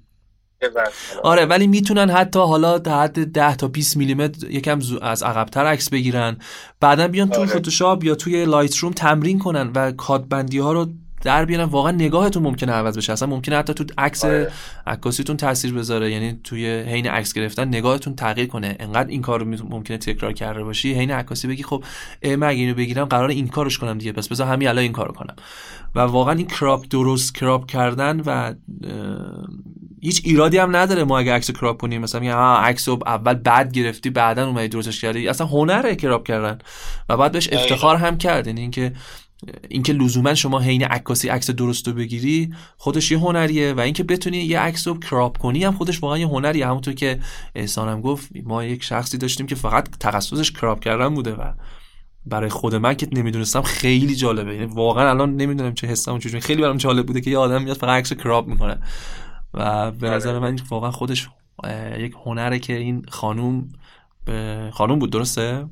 آره ولی می‌تونن حتی حالا در حد 10 تا 20 میلیمتر یکم از عقبتر عکس بگیرن بعدا بیان تو آره. فتوشاپ یا توی لایتروم تمرین کنن و کادربندی ها رو در بیارن. واقعا نگاهتون ممکنه عوض بشه. اصلا ممکنه حتی تو عکس آره. عکاسیتون تاثیر بذاره. یعنی توی حین عکس گرفتن نگاهتون تغییر کنه. انقدر این کار رو ممکنه تکرار کرده باشی. حین عکاسی بگی خب من اگه اینو بگیرم قرار این کارش کنم دیگه. پس بذار همین الان این کارو کنم. و واقعا این crop درست crop کردن و هیچ ایرادی هم نداره ما اگه عکس crop کنیم. مثلا میگم عکس رو اول بعد گرفتی بعدا اومدی درستش کردی. اصلا هنره crop کردن. و بعد بهش افتخار هم کرد. یعنی اینکه اینکه لزوما شما حین عکاسی عکس درست رو بگیری خودش یه هنریه و اینکه بتونی یه عکس رو کراپ کنی هم خودش واقعا یه هنریه. همونطور که احسانم گفت ما یک شخصی داشتیم که فقط تخصصش کراپ کردن بوده و برای خود من که نمی‌دونستم خیلی جالبه. یعنی واقعا الان نمی‌دونم چه حسم چجوری خیلی برام جالب بوده که یه آدم میاد فقط عکس کراپ می‌کنه. و به آره. نظر من واقعا خودش یک هنره که این خانوم خانوم بود درسته؟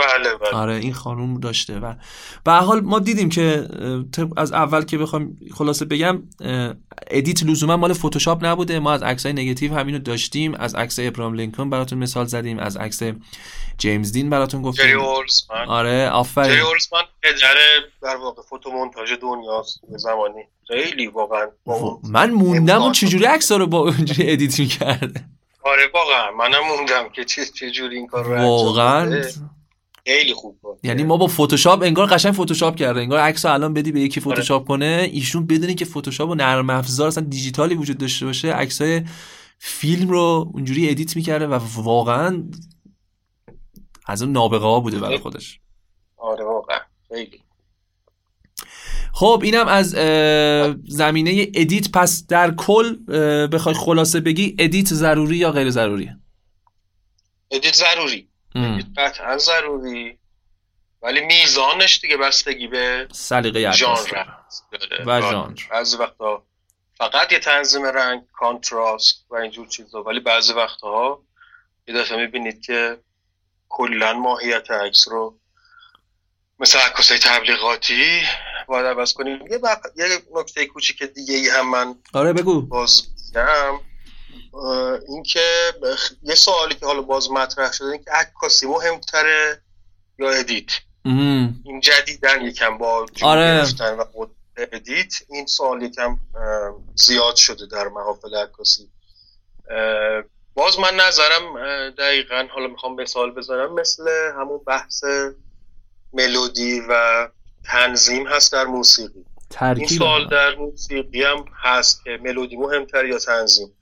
بله بله. آره این خانوم داشته و به حال ما دیدیم که از اول که بخوام خلاصه بگم ادیت لزوما مال فتوشاپ نبوده. ما از عکسای نگاتیو همینو داشتیم. از عکس ابراهام لینکن براتون مثال زدیم. از عکس جیمز دین براتون گفتیم. جری آره آفرین. جری اولزمن پدر در واقع photomontage دنیاست زمانی. خیلی واقعا من موندم اون چجوری عکس رو با اونجوری ادیت می‌کرده آره واقعا. منم موندم که چه جوری این کار رو واقعا؟ خیلی خوب بود یعنی ما با فتوشاپ انگار قشنگ فتوشاپ کرده انگار عکس الان بدی به یکی فتوشاپ آره. کنه ایشون بدون اینکه فتوشاپ و نرم افزار اصلا دیجیتالی وجود داشته باشه عکسای فیلم رو اونجوری ادیت می‌کرده و واقعا از اون نابغه ها بوده برای خودش. آره واقعا. خیلی. خب اینم از زمینه ادیت پس در کل بخوای خلاصه بگی ادیت ضروری یا غیر ضروریه ادیت ضروری. قطعا ضروری. ولی میزانش دیگه بستگی به سلیقه ژانر و ژانر. بعضی وقتا فقط یه تنظیم رنگ contrast و اینجور چیزا. ولی بعضی وقتها یه دفعه می‌بینید که کلا ماهیت عکس رو مثل عکاسای تبلیغاتی باید عوض کنیم. یه, بق... یه نکته کوچیک دیگه ای هم من آره بگو. باز بگم اینکه یه سوالی که حالا باز مطرح شده این که عکاسی مهمتره یا edit؟ این جدیدن یکم با آره. و edit این سوال یکم زیاد شده در محافل عکاسی. باز من نظرم دقیقا حالا می‌خوام مثال بذارم مثل همون بحث ملودی و تنظیم هست در موسیقی. این سوال در موسیقی هم هست که ملودی مهمتر یا تنظیم؟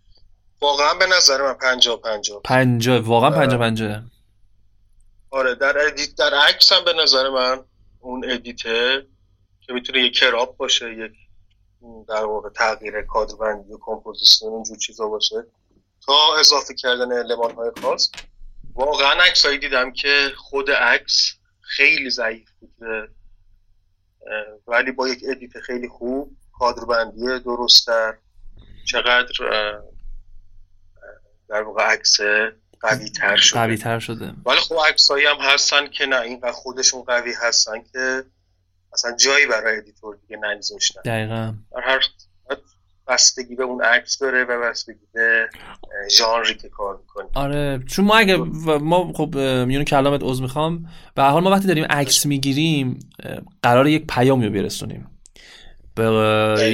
واقعا به نظر من پنجا پنجا پنجا واقعا پنجا پنجا آره در edit در عکس هم به نظر من اون edit ه که می‌تونه یک crop باشه یک در واقع تغییر کادربندی و composition اینجور چیزا باشه. تا اضافه کردن المان های خاص واقعا عکسایی دیدم که خود عکس خیلی ضعیف بوده ولی با یک edit خیلی خوب کادربندی درستتر چقدر در واقع عکس قوی تر شده. قوی تر شده. ولی خب عکسایی هم هستن که نه اینقدر خودشون قوی هستن که اصلا جایی برای editor دیگه نگذاشتن. دقیقا. در هر بستگی به اون عکس داره و بستگی به ژانری که کار می‌کنی آره چون ما اگه ما خب میونه کلامت عذر می‌خوام به حال ما وقتی داریم عکس می‌گیریم قرار یک پیامی رو برسونیم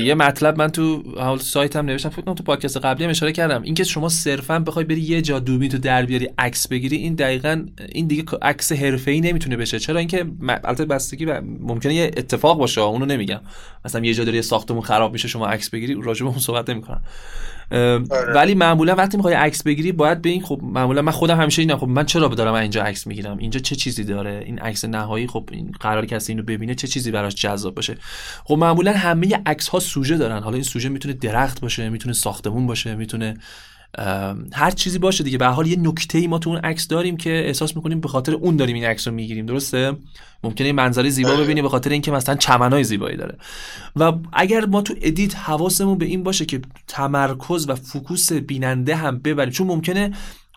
یه مطلب من تو حال سایت هم نوشتم فکر کنم تو پادکست قبلی هم اشاره کردم. اینکه شما صرفا بخوای بری یه جا دوربین تو در بیاری عکس بگیری این دقیقا این دیگه عکس حرفه‌ای نمی‌تونه بشه. چرا اینکه البته بستگی ممکنه یه اتفاق باشه اونو نمیگم. مثلا یه جا داری ساختمون خراب میشه شما عکس بگیری راجع به اون صحبت نمی‌کنم. ولی معمولا وقتی می‌خوای عکس بگیری باید به این خب معمولا من خودم همیشه اینم خب من چرا دارم اینجا عکس می‌گیرم؟ اینجا چه چیزی داره؟ این عکس نهایی خب این قرار کسی اینو ببینه چه چیزی براش جذاب باشه؟ خب معمولا همه عکس ها سوژه دارن. حالا این سوژه می‌تونه درخت باشه می‌تونه ساختمون باشه می‌تونه هر چیزی باشه دیگه. به حال یه نکته ای ما تو اون عکس داریم که احساس می‌کنیم به خاطر اون داریم این عکس رو می‌گیریم. درسته؟ ممکنه منظره زیبا آره. ببینی به خاطر اینکه مثلا چمنای زیبایی داره. و اگر ما تو edit حواسمون به این باشه که تمرکز و focus بیننده هم ببریم چون ممکنه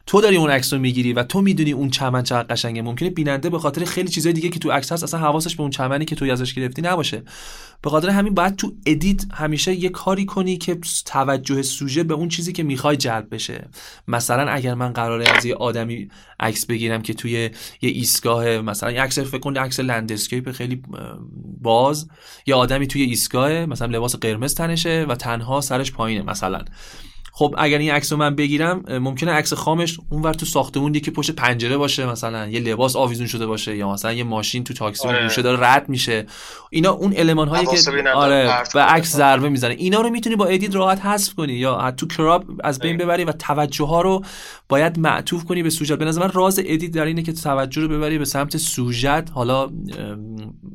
تو داری اون عکس می‌گیری و تو می‌دونی اون چمن چقدر قشنگه. ممکنه بیننده به خاطر خیلی چیزای دیگه که تو عکس هست اصلا حواسش به اون چمنی که تو ازش گرفتی نباشه. به خاطر همین باید تو edit همیشه یه کاری کنی که توجه سوژه به اون چیزی که می‌خوای جلب بشه. مثلا اگر من قراره از یه آدمی عکس بگیرم که توی یه ایستگاه مثلا یه عکس فکر کن عکس landscape خیلی باز. یه آدمی توی ایستگاه مثلا لباس قرمز تنشه و تنها سرش پایینه مثلا. خب اگر این عکس رو من بگیرم ممکنه عکس خامش اونور تو ساختمون که پشت پنجره باشه مثلا یه لباس آویزون شده باشه یا مثلا یه ماشین تو تاکسی آره. گوشه داره رد میشه. اینا اون المان هایی که آره به عکس ضربه می‌زنه. اینا رو می‌تونی با edit راحت حذف کنی یا تو crop از بین ببری و توجه ها رو باید معطوف کنی به سوژت به نظر من راز edit در اینه که توجه رو ببری به سمت سوژت. حالا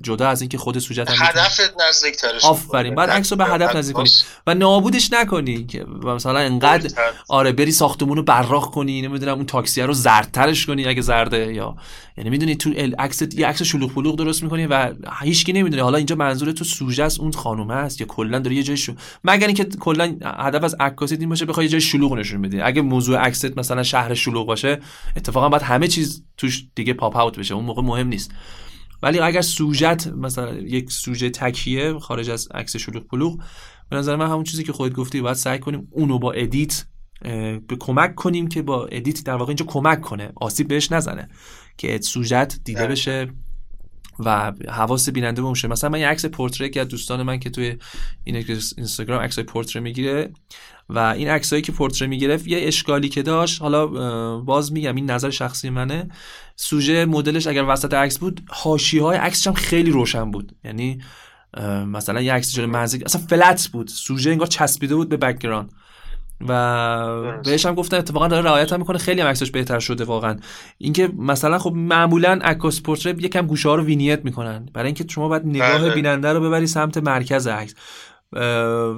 جدا از اینکه خود سوژت هم هدفت نزدیک‌ترش آفرین. بعد عکس رو به هدف نزدیک کنی. و نابودش نکنی که مثلا انقدر آره بری ساختمون رو براق کنی نمی‌دونم اون تاکسی رو زردترش کنی اگه زرده یا یعنی می‌دونی تو عکس یه عکس شلوغ پلوغ درست می‌کنی و هیچکی نمی‌دونه. حالا اینجا منظور تو سوژه است اون خانومه است یا کلا داره یه جای شو مگر اینکه کلا هدف از عکاسی این باشه بخوای یه جای شلوغ نشون بدی. اگه موضوع عکست مثلا شهر شلوغ باشه اتفاقا باید همه چیز توش دیگه pop out بشه. اون موقع مهم نیست. ولی اگر سوژت مثلا یک سوژه تکیه خارج از عکس شلوغ پلوغ به نظر من همون چیزی که خودت گفتی باید سعی کنیم اونو با edit به کمک کنیم که با edit در واقع اینجا کمک کنه آسیب بهش نزنه که سوژت دیده بشه و حواس بیننده باشه مثلا من یه عکاس پرتره که از دوستان من که توی این اینستاگرام عکسای پرتره می‌گیره و این عکسایی که پرتره می‌گرفت یه اشکالی که داشت حالا باز میگم این نظر شخصی منه. سوژه مدلش اگر وسط عکس بود حاشیه های عکسش هم خیلی روشن بود. یعنی مثلا یه عکس جلوی منزل اصلا flat بود. سوژه انگار چسبیده بود به background و بهش هم گفتن اتفاقا داره رعایت هم می‌کنه. خیلی هم عکسش بهتر شده واقعا. اینکه مثلا خب معمولا عکاس پرتره یکم گوشه ها رو vignette می‌کنن. برای اینکه شما باید نگاه بله. بیننده رو ببری سمت مرکز عکس.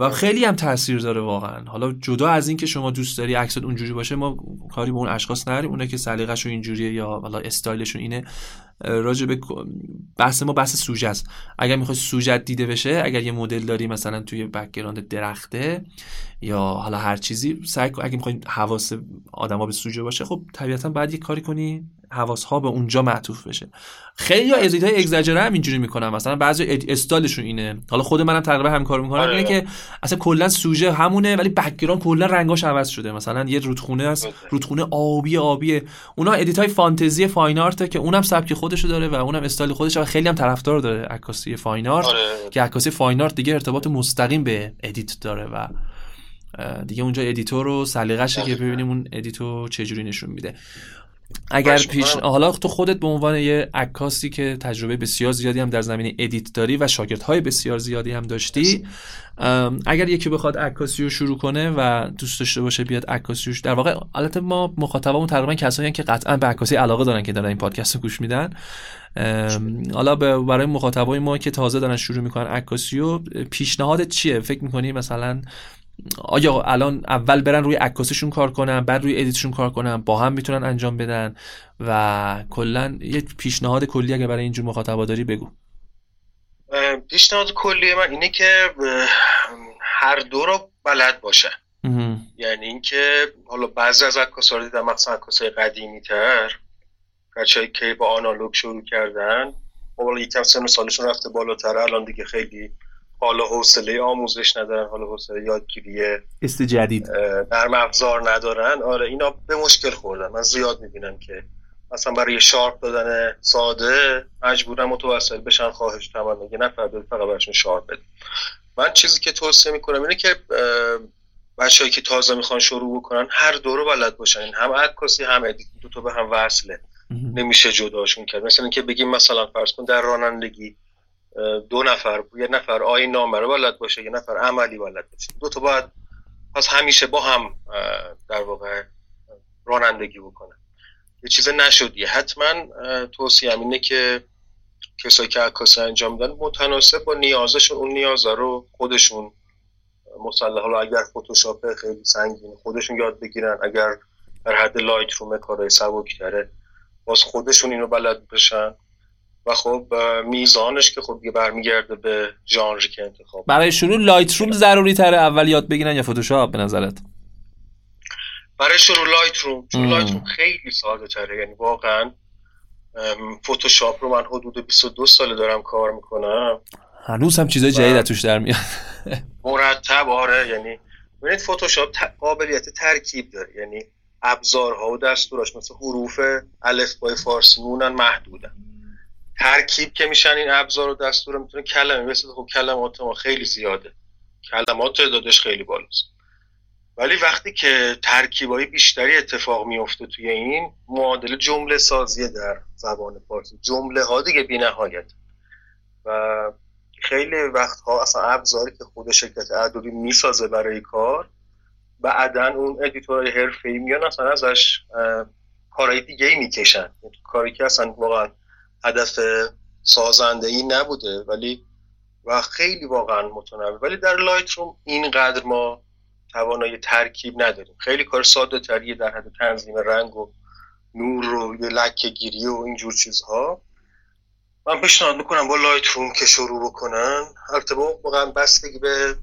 و خیلی هم تاثیر داره واقعا. حالا جدا از این که شما دوست داری عکست اونجوری باشه ما کاری به اون اشخاص نداریم. اونه که سلیقه‌شون اینجوریه یا حالا استایلشون اینه. راجع به بحث ما بحث سوژه است. اگر می‌خوای سوژه دیده بشه اگر یه مدل داری مثلا توی background درخته یا حالا هر چیزی سعی اگه می‌خوای حواس آدما به سوژه باشه خب طبیعتا باید یه کاری کنی. حواس ها به اونجا معطوف بشه. خیلی یا edit های اگزاجره هم اینجوری می‌کنن. مثلا بعضی استایلشون اینه. حالا خود منم تقریبا همین کارو می‌کنم. آره. اینه که اصلا کلا سوژه همونه ولی background کلا رنگاش عوض شده. مثلا یه رودخونه است. رودخونه آبی آبیه اونا edit های فانتزی fine art که اونم سبک خودشو داره و اونم استایل خودش و خیلی هم طرفدار داره عکاسی fine art. آره. که عکاسی fine art دیگه ارتباط مستقیم به edit داره و دیگه اونجا editor و سلیقه‌شه که ببینیم اون edit و چجوری نشون میده. اگر پیش حالا تو خودت به عنوان یه عکاسی که تجربه بسیار زیادی هم در زمینه edit داری و شاگردهای بسیار زیادی هم داشتی اگر یکی بخواد عکاسی رو شروع کنه و دوست داشته باشه بیاد عکاسی در واقع البته ما مخاطبمون تقریبا کسایی که قطعا به عکاسی علاقه دارن که دارن این پادکست رو گوش میدن. حالا برای مخاطبای ما که تازه دارن شروع می‌کنن عکاسی و پیشنهاد چیه؟ فکر می‌کنی مثلا آیا الان اول برن روی عکاسیشون کار کنن بعد روی ادیتشون کار کنن با هم می‌تونن انجام بدن و کلا یه پیشنهاد کلی اگه برای اینجور مخاطبا داری بگو پیشنهاد کلی من اینه که هر دو رو بلد باشه. یعنی اینکه حالا بعضی از عکاسا رو دیدم مثلا عکاسای قدیمی تر بچه‌هایی که با آنالوگ شروع کردن حالا یکم سن و سالشون رفته بالاتر الان دیگه خیلی حالا حوصله آموزش ندارن حالا حوصله یادگیری است جدید. نرم افزار ندارن. آره اینا به مشکل خوردن. من زیاد می‌بینم که مثلا برای sharp دادن ساده مجبورم متوسل بشن خواهش تمنا یه نفر فقط براشون sharp بده. من چیزی که توصیه می‌کنم اینه که بچه‌ای که تازه می‌خوان شروع بکنن هر دورو بلد باشن. هم عکاسی هم ادیت. دو تا به هم وصله. نمیشه جداشون کرد. مثلا اینکه بگیم مثلا فرض کن در رانندگی دو نفر یه نفر آین نامه رو بلد باشه یه نفر عملی بلد باشه. دو تا باید پس همیشه با هم در واقع رانندگی بکنن. یه چیز نشدیه. حتما توصیه اینه که کسایی که عکاسی انجام میدن متناسب با نیازشون اون نیازه رو خودشون مسلط. حالا اگر فتوشاپ خیلی سنگین خودشون یاد بگیرن اگر در حد Lightroom کارهای سبک باز خودشون اینو بلد بشن. و خب میزانش که خب دیگه برمیگرده به ژانری که انتخاب برای شروع Lightroom ضروری تره اول یاد بگیرن یا فتوشاپ به نظرت؟ برای شروع Lightroom چون Lightroom خیلی ساده تره. یعنی واقعا فتوشاپ رو من حدود 22 ساله دارم کار می‌کنم. هنوز هم چیزای جدید توش در میاد. مرتب آره. یعنی ببینید فتوشاپ قابلیت ترکیب داره. یعنی ابزارها و دستوراش مثل حروف الف بای فارسی مونن محدودن. ترکیب که میشن این ابزار و دستور می‌تونه کلمه مثل خب کلمات ما خیلی زیاده. کلمات تعدادش خیلی بالاست. ولی وقتی که ترکیبای بیشتری اتفاق میفته توی این معادل جمله سازی در زبان فارسی. جمله ها دیگه بی نهایت. و خیلی وقتها اصلا ابزاری که خود شرکت Adobe می‌سازه برای کار بعدا اون editor های حرفه‌ای میان اصلا ازش کارهای دیگه ای می‌کشن. کاری که اصلا واقعا هدف سازنده ای نبوده ولی و خیلی واقعا متنوع. ولی در Lightroom اینقدر ما توانایی ترکیب نداریم. خیلی کار ساده تریه در حد تنظیم رنگ و نور رو یه لکه گیری و اینجور چیزها. من پیشنهاد می‌کنم با Lightroom که شروع بکنن البته واقعا بستگی به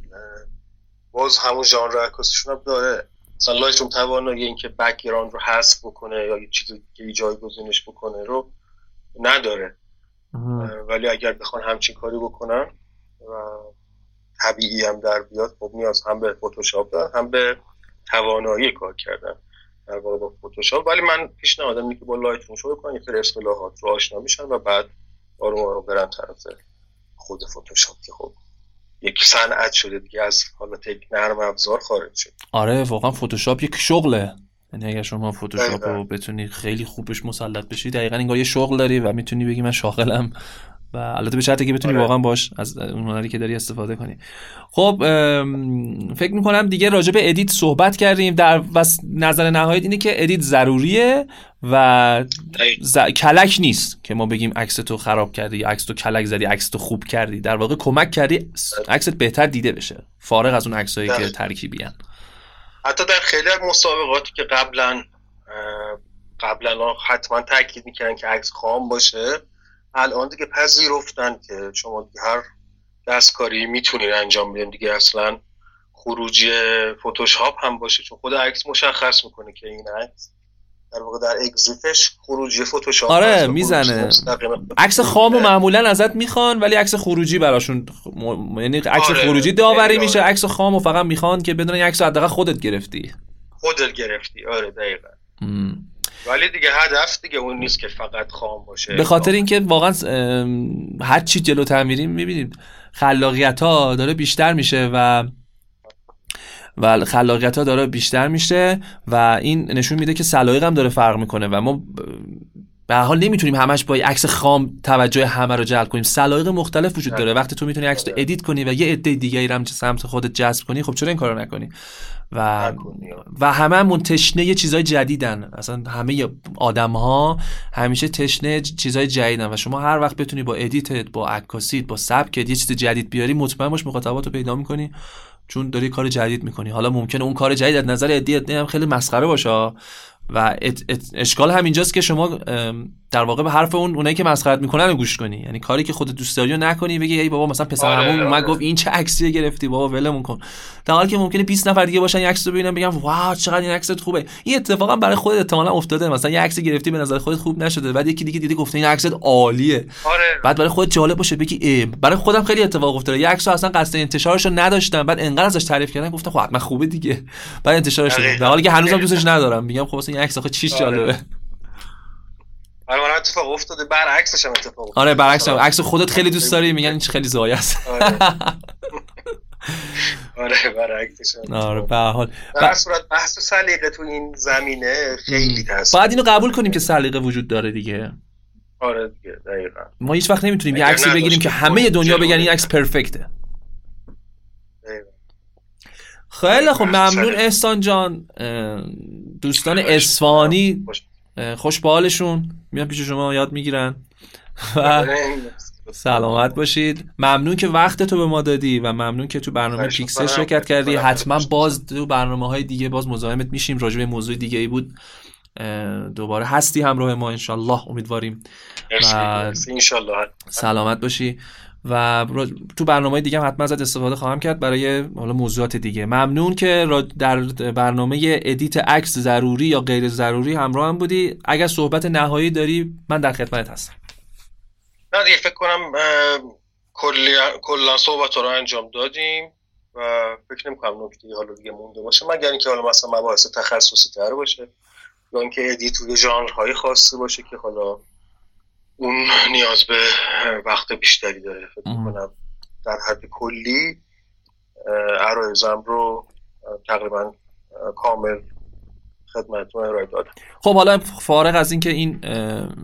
باز همون ژانر عکاسیشون هم داره. مثلا Lightroom توانایی اینکه background رو حذف بکنه یا یه چیزی که جایگزینش بکنه رو نداره. ولی اگر بخوان همچین کاری بکنن و طبیعی هم در بیاد خب نیاز هم به فتوشاپ دارن هم به توانایی کار کردن در واقع با فتوشاپ ولی من پیشنهادم اینه که با Lightroom شروع کنن یه اصطلاحات رو آشنا میشن و بعد آروم آروم برن طرف خود فتوشاپ که خب یک صنعت شده دیگه از حالت یک نرم افزار خارج شد آره واقعا فتوشاپ یک شغله. یعنی اگر شما فتوشاپ رو بتونی خیلی خوبش مسلط بشی دقیقا انگار یه شغل داری و می‌تونی بگی من شاغلم و البته به شرطی که بتونی آره. واقعا باش از اون هنری که داری استفاده کنی خب فکر می‌کنم دیگه راجع به edit صحبت کردیم در بس نظر نهاییت اینه که edit ضروریه و. ز... کلک نیست که ما بگیم عکس تو خراب کردی یا عکس تو کلک زدی عکس تو خوب کردی در واقع کمک کردی عکست بهتر دیده بشه فارغ از اون عکسایی که. ترکیبی هن. حتی در خیلی از مسابقاتی که قبلا قبلا حتما تاکید می‌کردن که عکس خام باشه الان دیگه پذیرفتن که شما دیگه هر دستکاری می‌تونین انجام بدین. دیگه اصلا خروجی فتوشاپ هم باشه چون خود عکس مشخص می‌کنه که این عکس در واقع در اگزیتش خروجی فتوشاپ آره، می‌زنه. عکس خامو معمولا ازت می‌خوان ولی عکس خروجی براشون م- یعنی عکس آره، خروجی داوری خیلی میشه. آره. عکس خامو فقط می‌خوان که بدونن این عکس حداقل خودت گرفتی. خودت گرفتی. آره دقیقا. م. ولی دیگه هدف دیگه اون نیست که فقط خام باشه. به خاطر اینکه واقعا هر چی جلوتر میریم می‌بینیم. خلاقیت ها داره بیشتر میشه و و خلاقیت ها داره بیشتر میشه و این نشون میده که سلایق هم داره فرق می‌کنه و ما به حال نمی‌تونیم همش با عکس خام توجه همه رو جلب کنیم. سلایق مختلف وجود داره. وقتی تو می‌تونی عکس رو edit کنی و یه عده رو هم سمت خودت جذب کنی خب چرا این کارو نکنی؟ و نکنی. و همه تشنه یه چیزای جدیدن. اصلا همه آدم ها همیشه تشنه چیزای جدیدن و شما هر وقت بتونی با edit ت با عکاسیت با سبکت یه چیز جدید بیاری مطمئن باش مخاطبات رو پیدا می‌کنی. چون داری کار جدید می‌کنی. حالا ممکنه اون کار جدید از نظر ادی ادی هم خیلی مسخره باشه. و ات ات اشکال همینجاست که شما در واقع به حرف اون اونایی که مسخرت می‌کنن رو گوش کنی. یعنی کاری که خودت دوست داری نکنی بگی ای بابا مثلا پسر آره، اومد آره. گفت این چه عکسی گرفتی؟ بابا ولمون کن. در حالی که ممکنه 20 نفر دیگه باشن عکس رو ببینن بگن واو چقدر این عکست خوبه. این اتفاقا برای خودت احتمالاً افتاده. مثلا یه عکسی گرفتی به نظر خودت خوب نشده. بعد یکی دیگه دیده گفته این عکست عالیه. آره. بعد برای خودت جالب باشه بگی ای برای خودم خیلی اتفاق افتاده. یه عکس رو اصلا قصد انتشارش رو نداشتم. بعد انقدر ازش تعریف کردن گفتم خب حتما خوبه دیگه. بعد انتشارش دقیقاً. در حالی که هنوزم دوستش ندارم. میگم خب اصلا این عکس آخه چیش آره. جالبه. برای من اتفاق افتاده برعکسش هم اتفاق افتاده. آره برعکس هم. مثلا- عکس خودت خیلی دوست داری میگن این خیلی زایه است. آره. آره برعکسش آره به هر حال. در صورت بحث سلیقه تو این زمینه خیلی تاثیر باید اینو قبول کنیم که سلیقه وجود داره دیگه. آره دیگه دقیقا. ما هیچ وقت نمی‌تونیم یه عکسی بگیریم که همه دنیا بگن این. عکس پرفکته. خیلی خب ممنون. احسان جان. دوستان اصفهانی. خوش- به حالشون. میان پیش شما یاد می‌گیرن. و سلامت باشید. ممنون که وقت تو به ما دادی و ممنون که تو برنامه پیکسل. شرکت کردی. حتما. باز تو برنامه های دیگه باز مزاحمت میشیم. راجع به موضوع دیگه ای بود دوباره هستی همراه ما انشالله. امیدواریم. و- سلامت باشی. و تو برنامه دیگه هم حتما ازت استفاده خواهم کرد برای حالا موضوعات دیگه. ممنون که در برنامه edit عکس ضروری یا غیر ضروری همراه هم بودی. اگر صحبت نهایی داری من در خدمت هستم. نه دیگه فکر کنم کلا صحبت رو انجام دادیم و فکر نمی کنم نکته حالا دیگه مونده باشه. مگر اینکه حالا مثلا مباحث تخصصی تر باشه یا اینکه edit توی ژانرهای خاصی باشه که حالا اون نیاز به وقت بیشتری داره فکر. کنم در حد کلی عرایضم رو تقریبا کامل خدمتتون ارائه دادم. خب حالا فارغ از اینکه این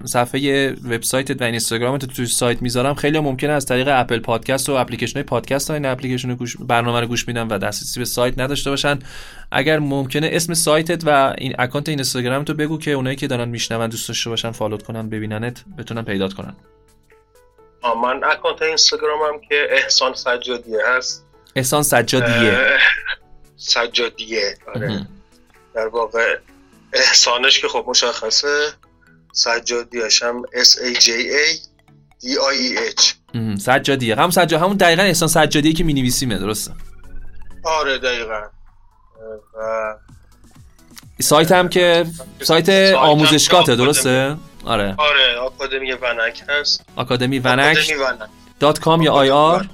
صفحه وبسایتت و اینستاگرامت رو توی سایت می‌ذارم خیلی ممکنه از طریق Apple Podcast و اپلیکیشن های پادکست ها این اپلیکیشن گوش برنامه رو گوش میدن و دسترسی به سایت نداشته باشن. اگر ممکنه اسم سایتت و این account اینستاگرامت رو بگو که اونایی که دارن میشنون دوست داشته باشن follow ت کنن ببیننت بتونن پیدات کنن. من اکانت اینستاگرامم که احسان سجادیه هست. احسان سجادیه. سجادیه آره. در واقع احسانش که خب مشخصه سجادیش هم S A J A D I E H. سجادیه. هم سجاد همون دقیقا احسان سجادیه که مینویسیمه درسته؟ آره دقیقا. و سایت هم که سایت آموزشگاهه درسته؟ آره. آره آکادمی ونک هست. آکادمی ونک آکادمی ونک. dot com یا IR؟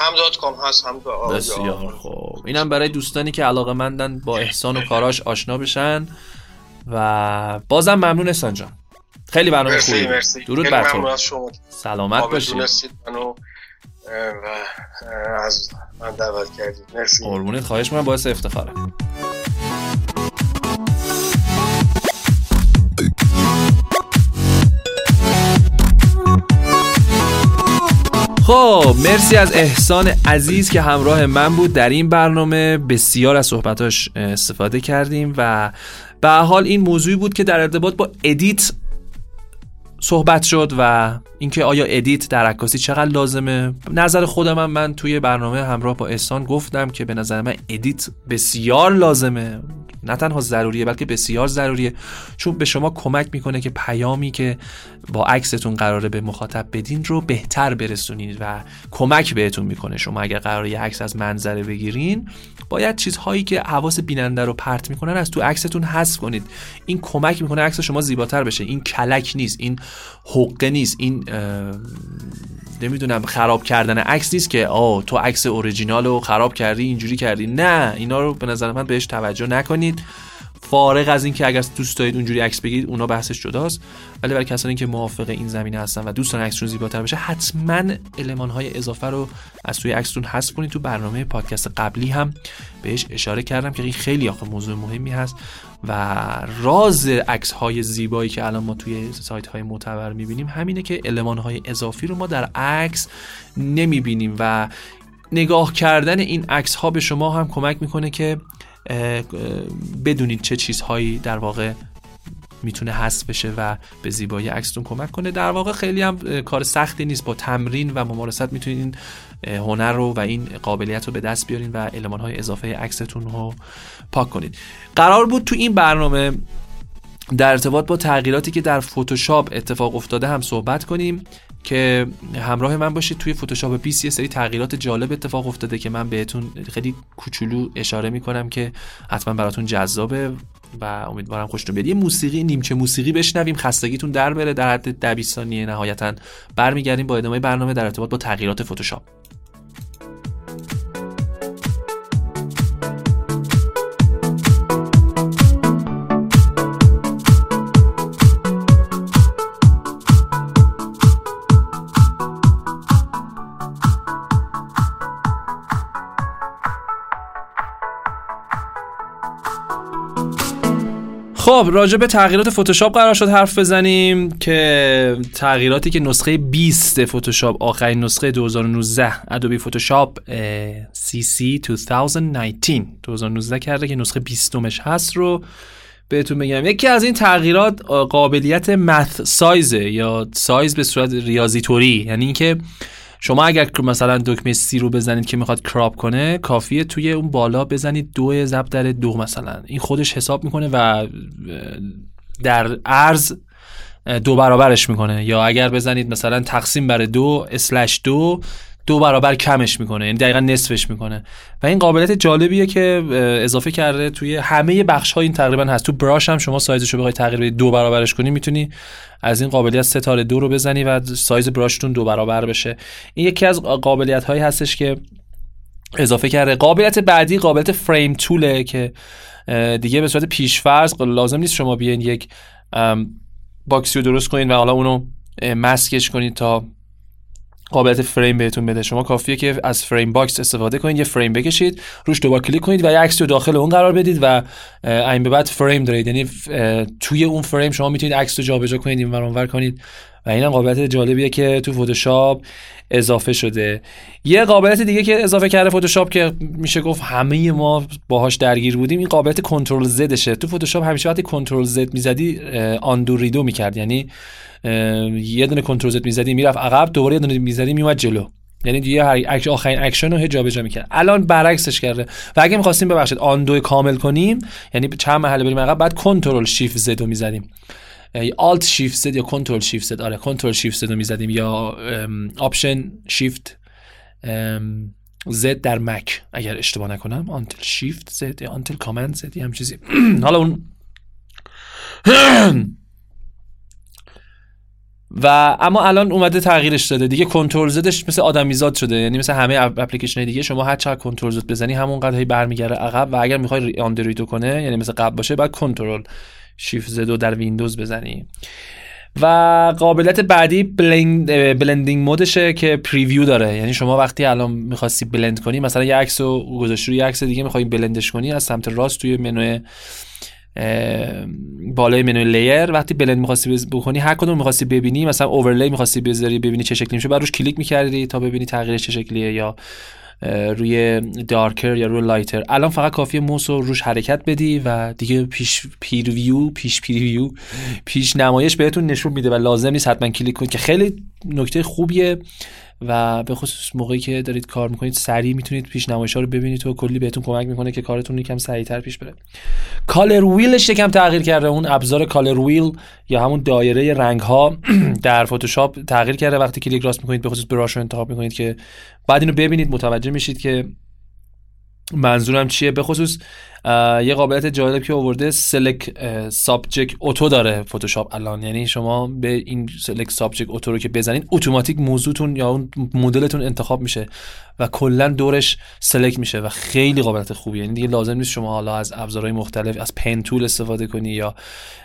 هم dot com هست هم بسیار خوب. اینم برای دوستانی که علاقه مندن با احسان و کاراش آشنا بشن. و بازم ممنون احسان جان. خیلی برنامه مرسی خوبی. مرسی. درود بر تو. سلامت قابل باشی. دونستید منو اه، و از من دعوت کردید. مرسی. قربونت. خواهش من باعث افتخاره. خب مرسی از احسان عزیز که همراه من بود در این برنامه. بسیار از صحبتاش استفاده کردیم و به حال این موضوعی بود که در ارتباط با edit صحبت شد و اینکه آیا edit در عکاسی چقدر لازمه؟ نظر خودم من, من توی برنامه همراه با احسان گفتم که به نظر من edit بسیار لازمه. نه تنها ضروریه بلکه بسیار ضروریه. چون به شما کمک می‌کنه که پیامی که با عکستون قراره به مخاطب بدین رو بهتر برسونید و کمک بهتون می‌کنه. شما اگر قراره یه عکس از منظره بگیرین باید چیزهایی که حواس بیننده رو پرت می‌کنن از تو عکستون حذف کنید. این کمک می‌کنه عکس شما زیباتر بشه. این کلک نیست. این حقه نیست. این نمی‌دونم خراب کردن عکس نیست که آه تو عکس اوریجینال رو خراب کردی اینجوری کردی. نه اینا رو به نظر من بهش توجه نکنید. فارغ از اینکه اگر دوست دارید اونجوری عکس بگیرید اونا بحثش جداست. ولی برای کسانی که موافق این زمینه هستن و دوستان عکسشون زیباتر بشه حتما المان های اضافه رو از توی عکستون حذف کنید. تو برنامه پادکست قبلی هم بهش اشاره کردم که خیلی آخه موضوع مهمی هست و راز عکس های زیبایی که الان ما توی سایت های معتبر می‌بینیم همینه که المان های اضافی رو ما در عکس نمی‌بینیم و نگاه کردن این عکس ها به شما هم کمک می‌کنه که بدونید چه چیزهایی در واقع می‌تونه حذف بشه و به زیبایی عکستون کمک کنه. در واقع خیلی هم کار سختی نیست با تمرین و ممارست. می‌تونید این هنر رو و این قابلیت رو به دست بیارین و علمان های اضافه عکستون رو پاک کنید قرار بود تو این برنامه در ارتباط با تغییراتی که در فتوشاپ اتفاق افتاده هم صحبت کنیم. که همراه من باشید توی فتوشاپ 20 یه سری تغییرات جالب اتفاق افتاده که من بهتون خیلی کوچولو اشاره می‌کنم که حتما براتون جذابه و امیدوارم خوشتون بیاد. یه موسیقی نیمچه موسیقی بشنویم. خستگیتون در بره. در حد 10 ثانیه نهایتا برمیگردیم با ادامه برنامه در ارتباط با تغییرات فتوشاپ خب راجع به تغییرات فتوشاپ قرار شد حرف بزنیم که تغییراتی که نسخه 20 فتوشاپ آخرین نسخه 2019 ادوبی فتوشاپ CC 2019 2019 کرده که نسخه 20 مش هست رو بهتون بگم. یکی از این تغییرات قابلیت مث سایزه یا سایز به صورت ریاضی طوری یعنی اینکه شما اگر مثلا دکمه سی رو بزنید که می‌خواد کراپ کنه کافیه توی اون بالا بزنید دو ضرب در دو مثلا. این خودش حساب می‌کنه و در عرض دو برابرش می‌کنه. یا اگر بزنید مثلا تقسیم بر دو اسلش دو دو برابر کمش می‌کنه یعنی دقیقا نصفش می‌کنه. و این قابلیت جالبیه که اضافه کرده توی همه بخش ها این تقریبا هست. تو براش هم شما سایزش رو بخوای تغییر دو برابرش کنی می‌تونی از این قابلیت ستاره دو رو بزنی و سایز براشتون دو برابر بشه. این یکی از قابلیت هایی هستش که اضافه کرده. قابلیت بعدی قابلیت فریم توله که دیگه به صورت پیشفرض لازم نیست شما بیاین یک box ی رو درست کنید و حالا اونو مسکش کنید تا قابلیت فریم بهتون بده. شما کافیه که از frame box استفاده کنید یه فریم بکشید روش دوبار کلیک کنید و یه عکس رو داخل اون قرار بدید و این به بعد فریم دارید. یعنی توی اون فریم شما می‌تونید عکس رو جابجا کنید این اونور کنید و این قابلیت جالبیه که تو فتوشاپ اضافه شده. یه قابلیت دیگه که اضافه کرده فتوشاپ که میشه گفت همه ما باهاش درگیر بودیم این قابلیت Control Z شه تو فتوشاپ همیشه وقتی Control Z می‌زدی undo redo می‌کرد. یعنی یه دونه Control Z می‌زدی می‌رفت عقب دوباره یه دونه می‌زدی میومد جلو یعنی دیگه هر آخرین اکشن رو جابجا می‌کرد الان برعکسش کرده و اگه می‌خواستیم ببخشید undo کامل کنیم یعنی چند مرحله بریم عقب بعد Control Shift Z رو می‌زدیم Alt Shift Z یا Control Shift Z آره Control Shift Z رو می‌زدیم یا Option Shift Z در Mac اگر اشتباه نکنم Alt Shift Z یا Alt Command Z یا همچین چیزی حالا اون و اما الان اومده تغییرش داده. دیگه Control Z ش مثل آدمیزاد شده. یعنی مثل همه اپلیکیشن دیگه شما هر چقدر Control Z بزنی همونقدر هی برمیگره عقب و اگر می‌خوای undo redo کنه یعنی مثل قبل باشه بعد Control Shift Z در ویندوز بزنی. و قابلیت بعدی blend blending mode شه که preview داره. یعنی شما وقتی الان می‌خواستی blend کنی مثلا یه عکس رو گذاشتی روی عکس دیگه می‌خوای blend ش کنی از سمت راست توی منوی بالای منوی layer. وقتی blend می‌خواستی بکنی هر کدوم می‌خواستی ببینی مثلا overlay می‌خواستی بذاری ببینی چه شکلی میشه. بعد روش کلیک می‌کردی تا ببینی تغییرش چه شکلیه یا روی darker یا روی lighter الان فقط کافیه موس رو روش حرکت بدی و دیگه پیش preview پیش preview پیش نمایش بهتون نشون میده و لازم نیست حتما کلیک کنید که خیلی نکته خوبیه. و به خصوص موقعی که دارید کار می‌کنید سریع می‌تونید پیشنمایش ها رو ببینید و کلی بهتون کمک می‌کنه که کارتون یکم سریعتر پیش بره. color wheel ش یکم تغییر کرده. اون ابزار color wheel یا همون دایره رنگ ها در فتوشاپ تغییر کرده. وقتی کلیک راست می‌کنید به خصوص brush رو انتخاب می‌کنید که بعد اینو ببینید متوجه میشید که منظورم چیه. به خصوص یه قابلیت جالب که آورده select subject auto داره فتوشاپ الان. یعنی شما به این select subject auto رو که بزنید اتوماتیک موضوعتون یا اون مدلتون انتخاب میشه و کلا دورش select میشه و خیلی قابلیت خوبیه. یعنی دیگه لازم نیست شما حالا از ابزارهای مختلف از pen tool استفاده کنی یا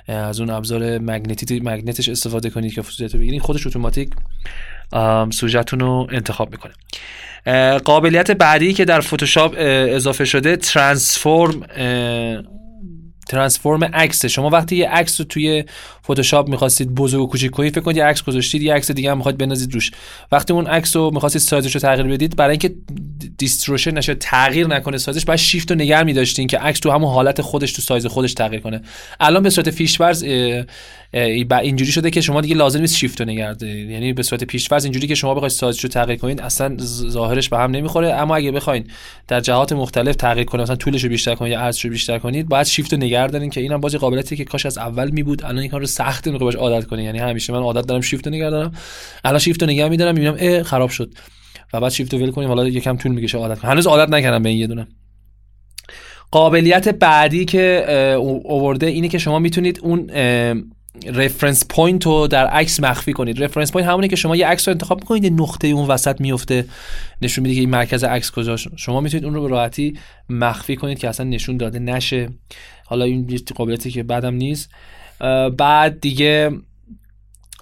از اون ابزار magnetic magnet ش استفاده کنی که خصوصیت بگیرید خودش اتوماتیک. سوژهتون رو انتخاب می‌کنه قابلیت بعدی که در فتوشاپ اضافه شده transform transform عکس شما وقتی یه عکس رو توی فتوشاپ می‌خواستید بزرگ و کوچیک کنید فکر کنید یه عکس گذاشتید یه عکس دیگه هم می‌خواید بندازید روش. وقتی اون عکس رو می‌خواستید سایزش رو تغییر بدید برای اینکه distortion نشه تغییر نکنه سایزش بعد شیفت رو نگه می‌داشتین که عکس تو همون حالت خودش تو سایز خودش تغییر کنه. الان به صورت فیشورز اینجوری شده که شما دیگه لازم نیست شیفت رو نگه یعنی به صورت پیش‌فرض اینجوری که شما بخواید سایزش رو تغییر کنید اصلا ظاهرش به هم نمی‌خوره. اما اگه بخواید در جهات مختلف تغییر کنید مثلا طولش رو بیشتر کنید یا عرضش رو بیشتر کنید باید شیفت رو نگه دارین که اینم باز قابلیتی که کاش از اول می بود الان این کار رو سخت میگه باش عادت کنید. یعنی همیشه من عادت دارم شیفت رو نگه دارم. الان شیفت رو نگه میدارم می‌بینم اه خراب شد. و بعد شیفت رو ول کنیم حالا یکم طول می‌کشه عادت کنم هنوز عادت نکردم به این یه دونه. قابلیت بعدی که اوورده اینه که شما می‌تونید اون reference point رو در عکس مخفی کنید. reference point همونه که شما یه عکس رو انتخاب می‌کنید نقطه اون وسط میفته نشون میده که این مرکز عکس کجاست. شما می‌تونید اون رو به راحتی مخفی کنید که اصلا نشون داده نشه. حالا این قابلیتی که بدم نیست. بعد دیگه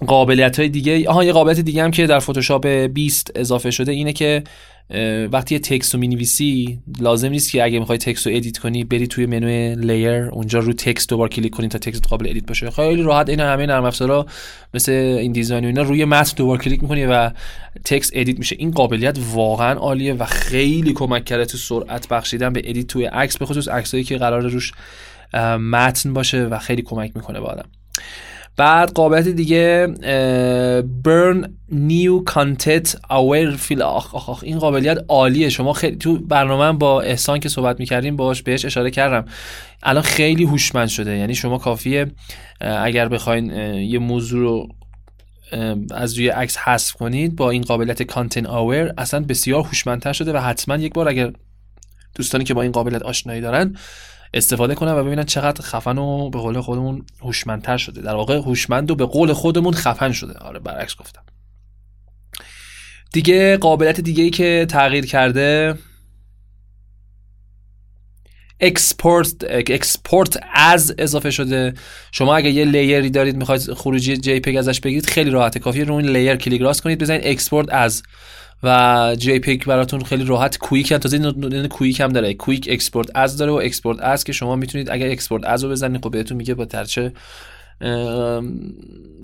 قابلیت های دیگه آها یه قابلیت دیگه هم که در فتوشاپ 20 اضافه شده اینه که وقتی یه text رو می‌نویسی لازم نیست که اگه می‌خوای text رو edit کنی بری توی منوی layer اونجا رو text دوبار کلیک کنی تا text قابل edit باشه. خیلی راحت عین همه نرم افزارا مثل InDesign و اینا روی متن دوبار کلیک می‌کنی و text edit میشه. این قابلیت واقعا عالیه و خیلی کمک کرده تو سرعت بخشیدن به edit توی عکس به خصوص عکسایی که قرار روش متن باشه و خیلی کمک می‌کنه به آدم. بعد قابلیت دیگه burn new content aware feel. آخ, آخ, آخ این قابلیت عالیه. شما خیلی تو برنامه با احسان که صحبت می‌کردیم باش بهش اشاره کردم. الان خیلی هوشمند شده. یعنی شما کافیه اگر بخواین یه موضوع رو از روی عکس حذف کنید با این قابلیت کانتنت آور اصلا بسیار هوشمندتر شده و حتما یک بار اگر دوستانی که با این قابلیت آشنایی دارن استفاده کنن و ببینن چقدر خفن و به قول خودمون هوشمندتر شده. در واقع هوشمند و به قول خودمون خفن شده. آره برعکس گفتم. دیگه قابلیت دیگه ای که تغییر کرده export export as اضافه شده. شما اگه یه layer ی دارید می‌خواید خروجی JPEG ازش بگیرید خیلی راحته. کافیه رو این layer کلیک راست کنید بزنید export as و JPEG براتون خیلی راحت quick هم تازه این quick هم داره. quick export as داره و export as که شما می‌تونید اگر export as رو بزنید خب بهتون میگه با ترچه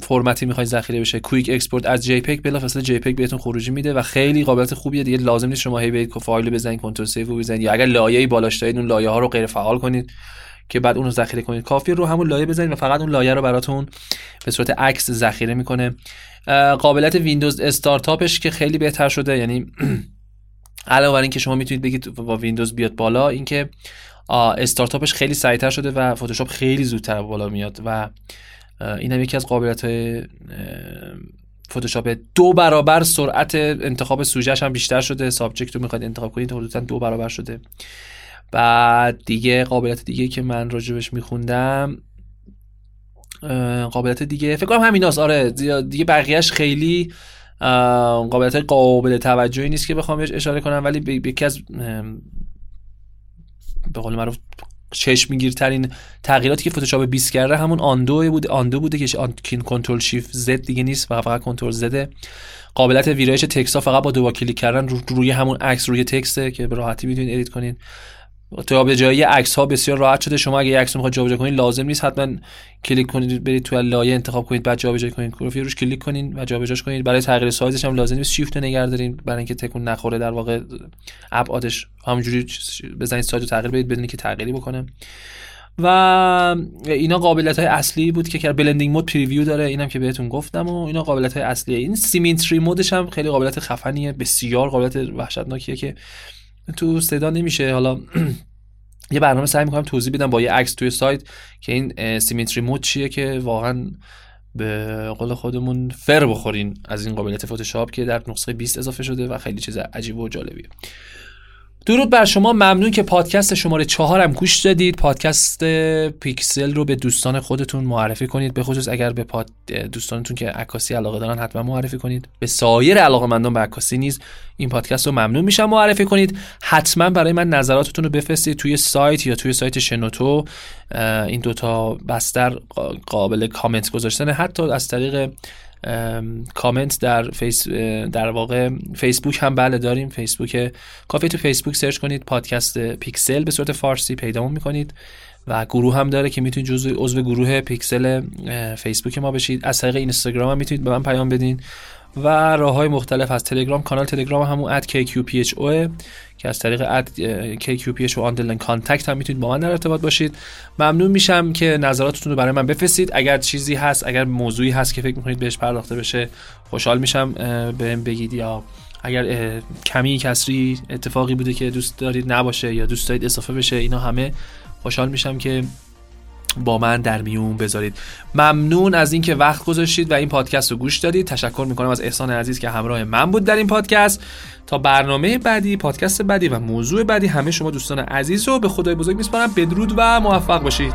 فرمتی می‌خواید ذخیره بشه. quick export as JPEG بلافاصله JPEG بهتون خروجی میده و خیلی قابلیت خوبیه. دیگه لازم نیست شما هی برید فایل بزنید Control save بزنید یا اگر لایه‌ای بالاش دارید اون لایه ها رو غیر فعال کنید. که بعد اون رو ذخیره کنید. کافیه رو همون لایه بزنید و فقط اون لایه رو براتون به صورت عکس ذخیره می‌کنه. قابلیت ویندوز استارتاپش که خیلی بهتر شده یعنی علاوه بر اینکه شما می‌تونید بگید با ویندوز بیاد بالا اینکه استارتاپش خیلی سریعتر شده و فتوشاپ خیلی زودتر بالا میاد و این هم یکی از قابلیت های فتوشاپ دو برابر سرعت انتخاب سوژهش هم بیشتر شده. سابجکت رو می‌خواید انتخاب کنید حدودا دو برابر شده. بعد دیگه قابلیت دیگه که من راجبش میخوندم قابلیت دیگه فکر کنم همیناست. آره دیگه بقیهش خیلی قابلیت قابل توجهی نیست که بخوام بهش اشاره کنم ولی یکی از به قول معروف چشمگیرترین تغییراتی که فتوشاپ 20 کرده همون undo بود undo بوده که کین Control Shift Z دیگه نیست فقط فقط Control Z ه قابلیت ویرایش text فقط با دو کلیک کردن روی همون عکس روی text ه که به راحتی می‌تونید edit کنید جابجایی عکس ها بسیار راحت شده. شما اگه عکس رو می‌خواید جابجا کنید لازم نیست. حتما کلیک کنید برید تو لایه انتخاب کنید بعد جابجا کنید. پروفیل روش کلیک کنید و جابجاش کنید برای تغییر سایزش هم لازم نیست. شیفت نگه دارین. برای اینکه تکون نخوره در واقع ابعادش همونجوری بزنید سایز رو تغییر بدید بدون که تغییری بکنه. و اینا قابلیت های اصلی بود که blending mode preview داره. اینم که بهتون گفتم و اینا قابلیت های اصلیه. این symmetry mode ش هم خیلی قابلیت خفنیه. بسیار قابلیت وحشتناکیه که تو صدا نمیشه. حالا یه برنامه سعی می‌کنم توضیح بدم با یه عکس توی سایت که این symmetry mode چیه که واقعا به قول خودمون فر بخورین از این قابلیت فتوشاپ که در نسخه 20 اضافه شده و خیلی چیز عجیب و جالبیه. درود بر شما. ممنون که پادکست شماره چهارم گوش دادید. پادکست پیکسل رو به دوستان خودتون معرفی کنید. به خصوص اگر به پاد دوستانتون که عکاسی علاقه دارن حتما معرفی کنید. به سایر علاقه مندان به عکاسی نیز این پادکست رو ممنون میشم معرفی کنید. حتما برای من نظراتتون رو بفرستید توی سایت یا توی سایت شنوتو. این دوتا بستر قابل کامنت گذاشتن حتی از طریق کامنت در فیس در واقع فیسبوک هم بله داریم. فیسبوک کافی تو فیسبوک search کنید پادکست پیکسل به صورت فارسی پیدا می‌کنید و گروه هم داره که می‌تونید جزو عضو گروه پیکسل فیسبوک ما بشید. از طریق اینستاگرام هم می‌تونید به من پیام بدین. و راه های مختلف از تلگرام کانال تلگرام همون @kqpho که از طریق at KQPHO underline contact هم می‌تونید با من در ارتباط باشید. ممنون میشم که نظراتتون رو برای من بفرستید. اگر چیزی هست اگر موضوعی هست که فکر می‌کنید بهش پرداخته بشه خوشحال میشم بهم بگید. یا اگر کمی کسری اتفاقی بوده که دوست دارید نباشه یا دوست دارید اضافه بشه اینا همه خوشحال میشم که با من در میون بذارید. ممنون از اینکه وقت گذاشتید و این پادکست رو گوش دادید. تشکر می‌کنم از احسان عزیز که همراه من بود در این پادکست. تا برنامه بعدی پادکست بعدی و موضوع بعدی همه شما دوستان عزیز رو به خدای بزرگ میسپارم. بدرود و موفق باشید.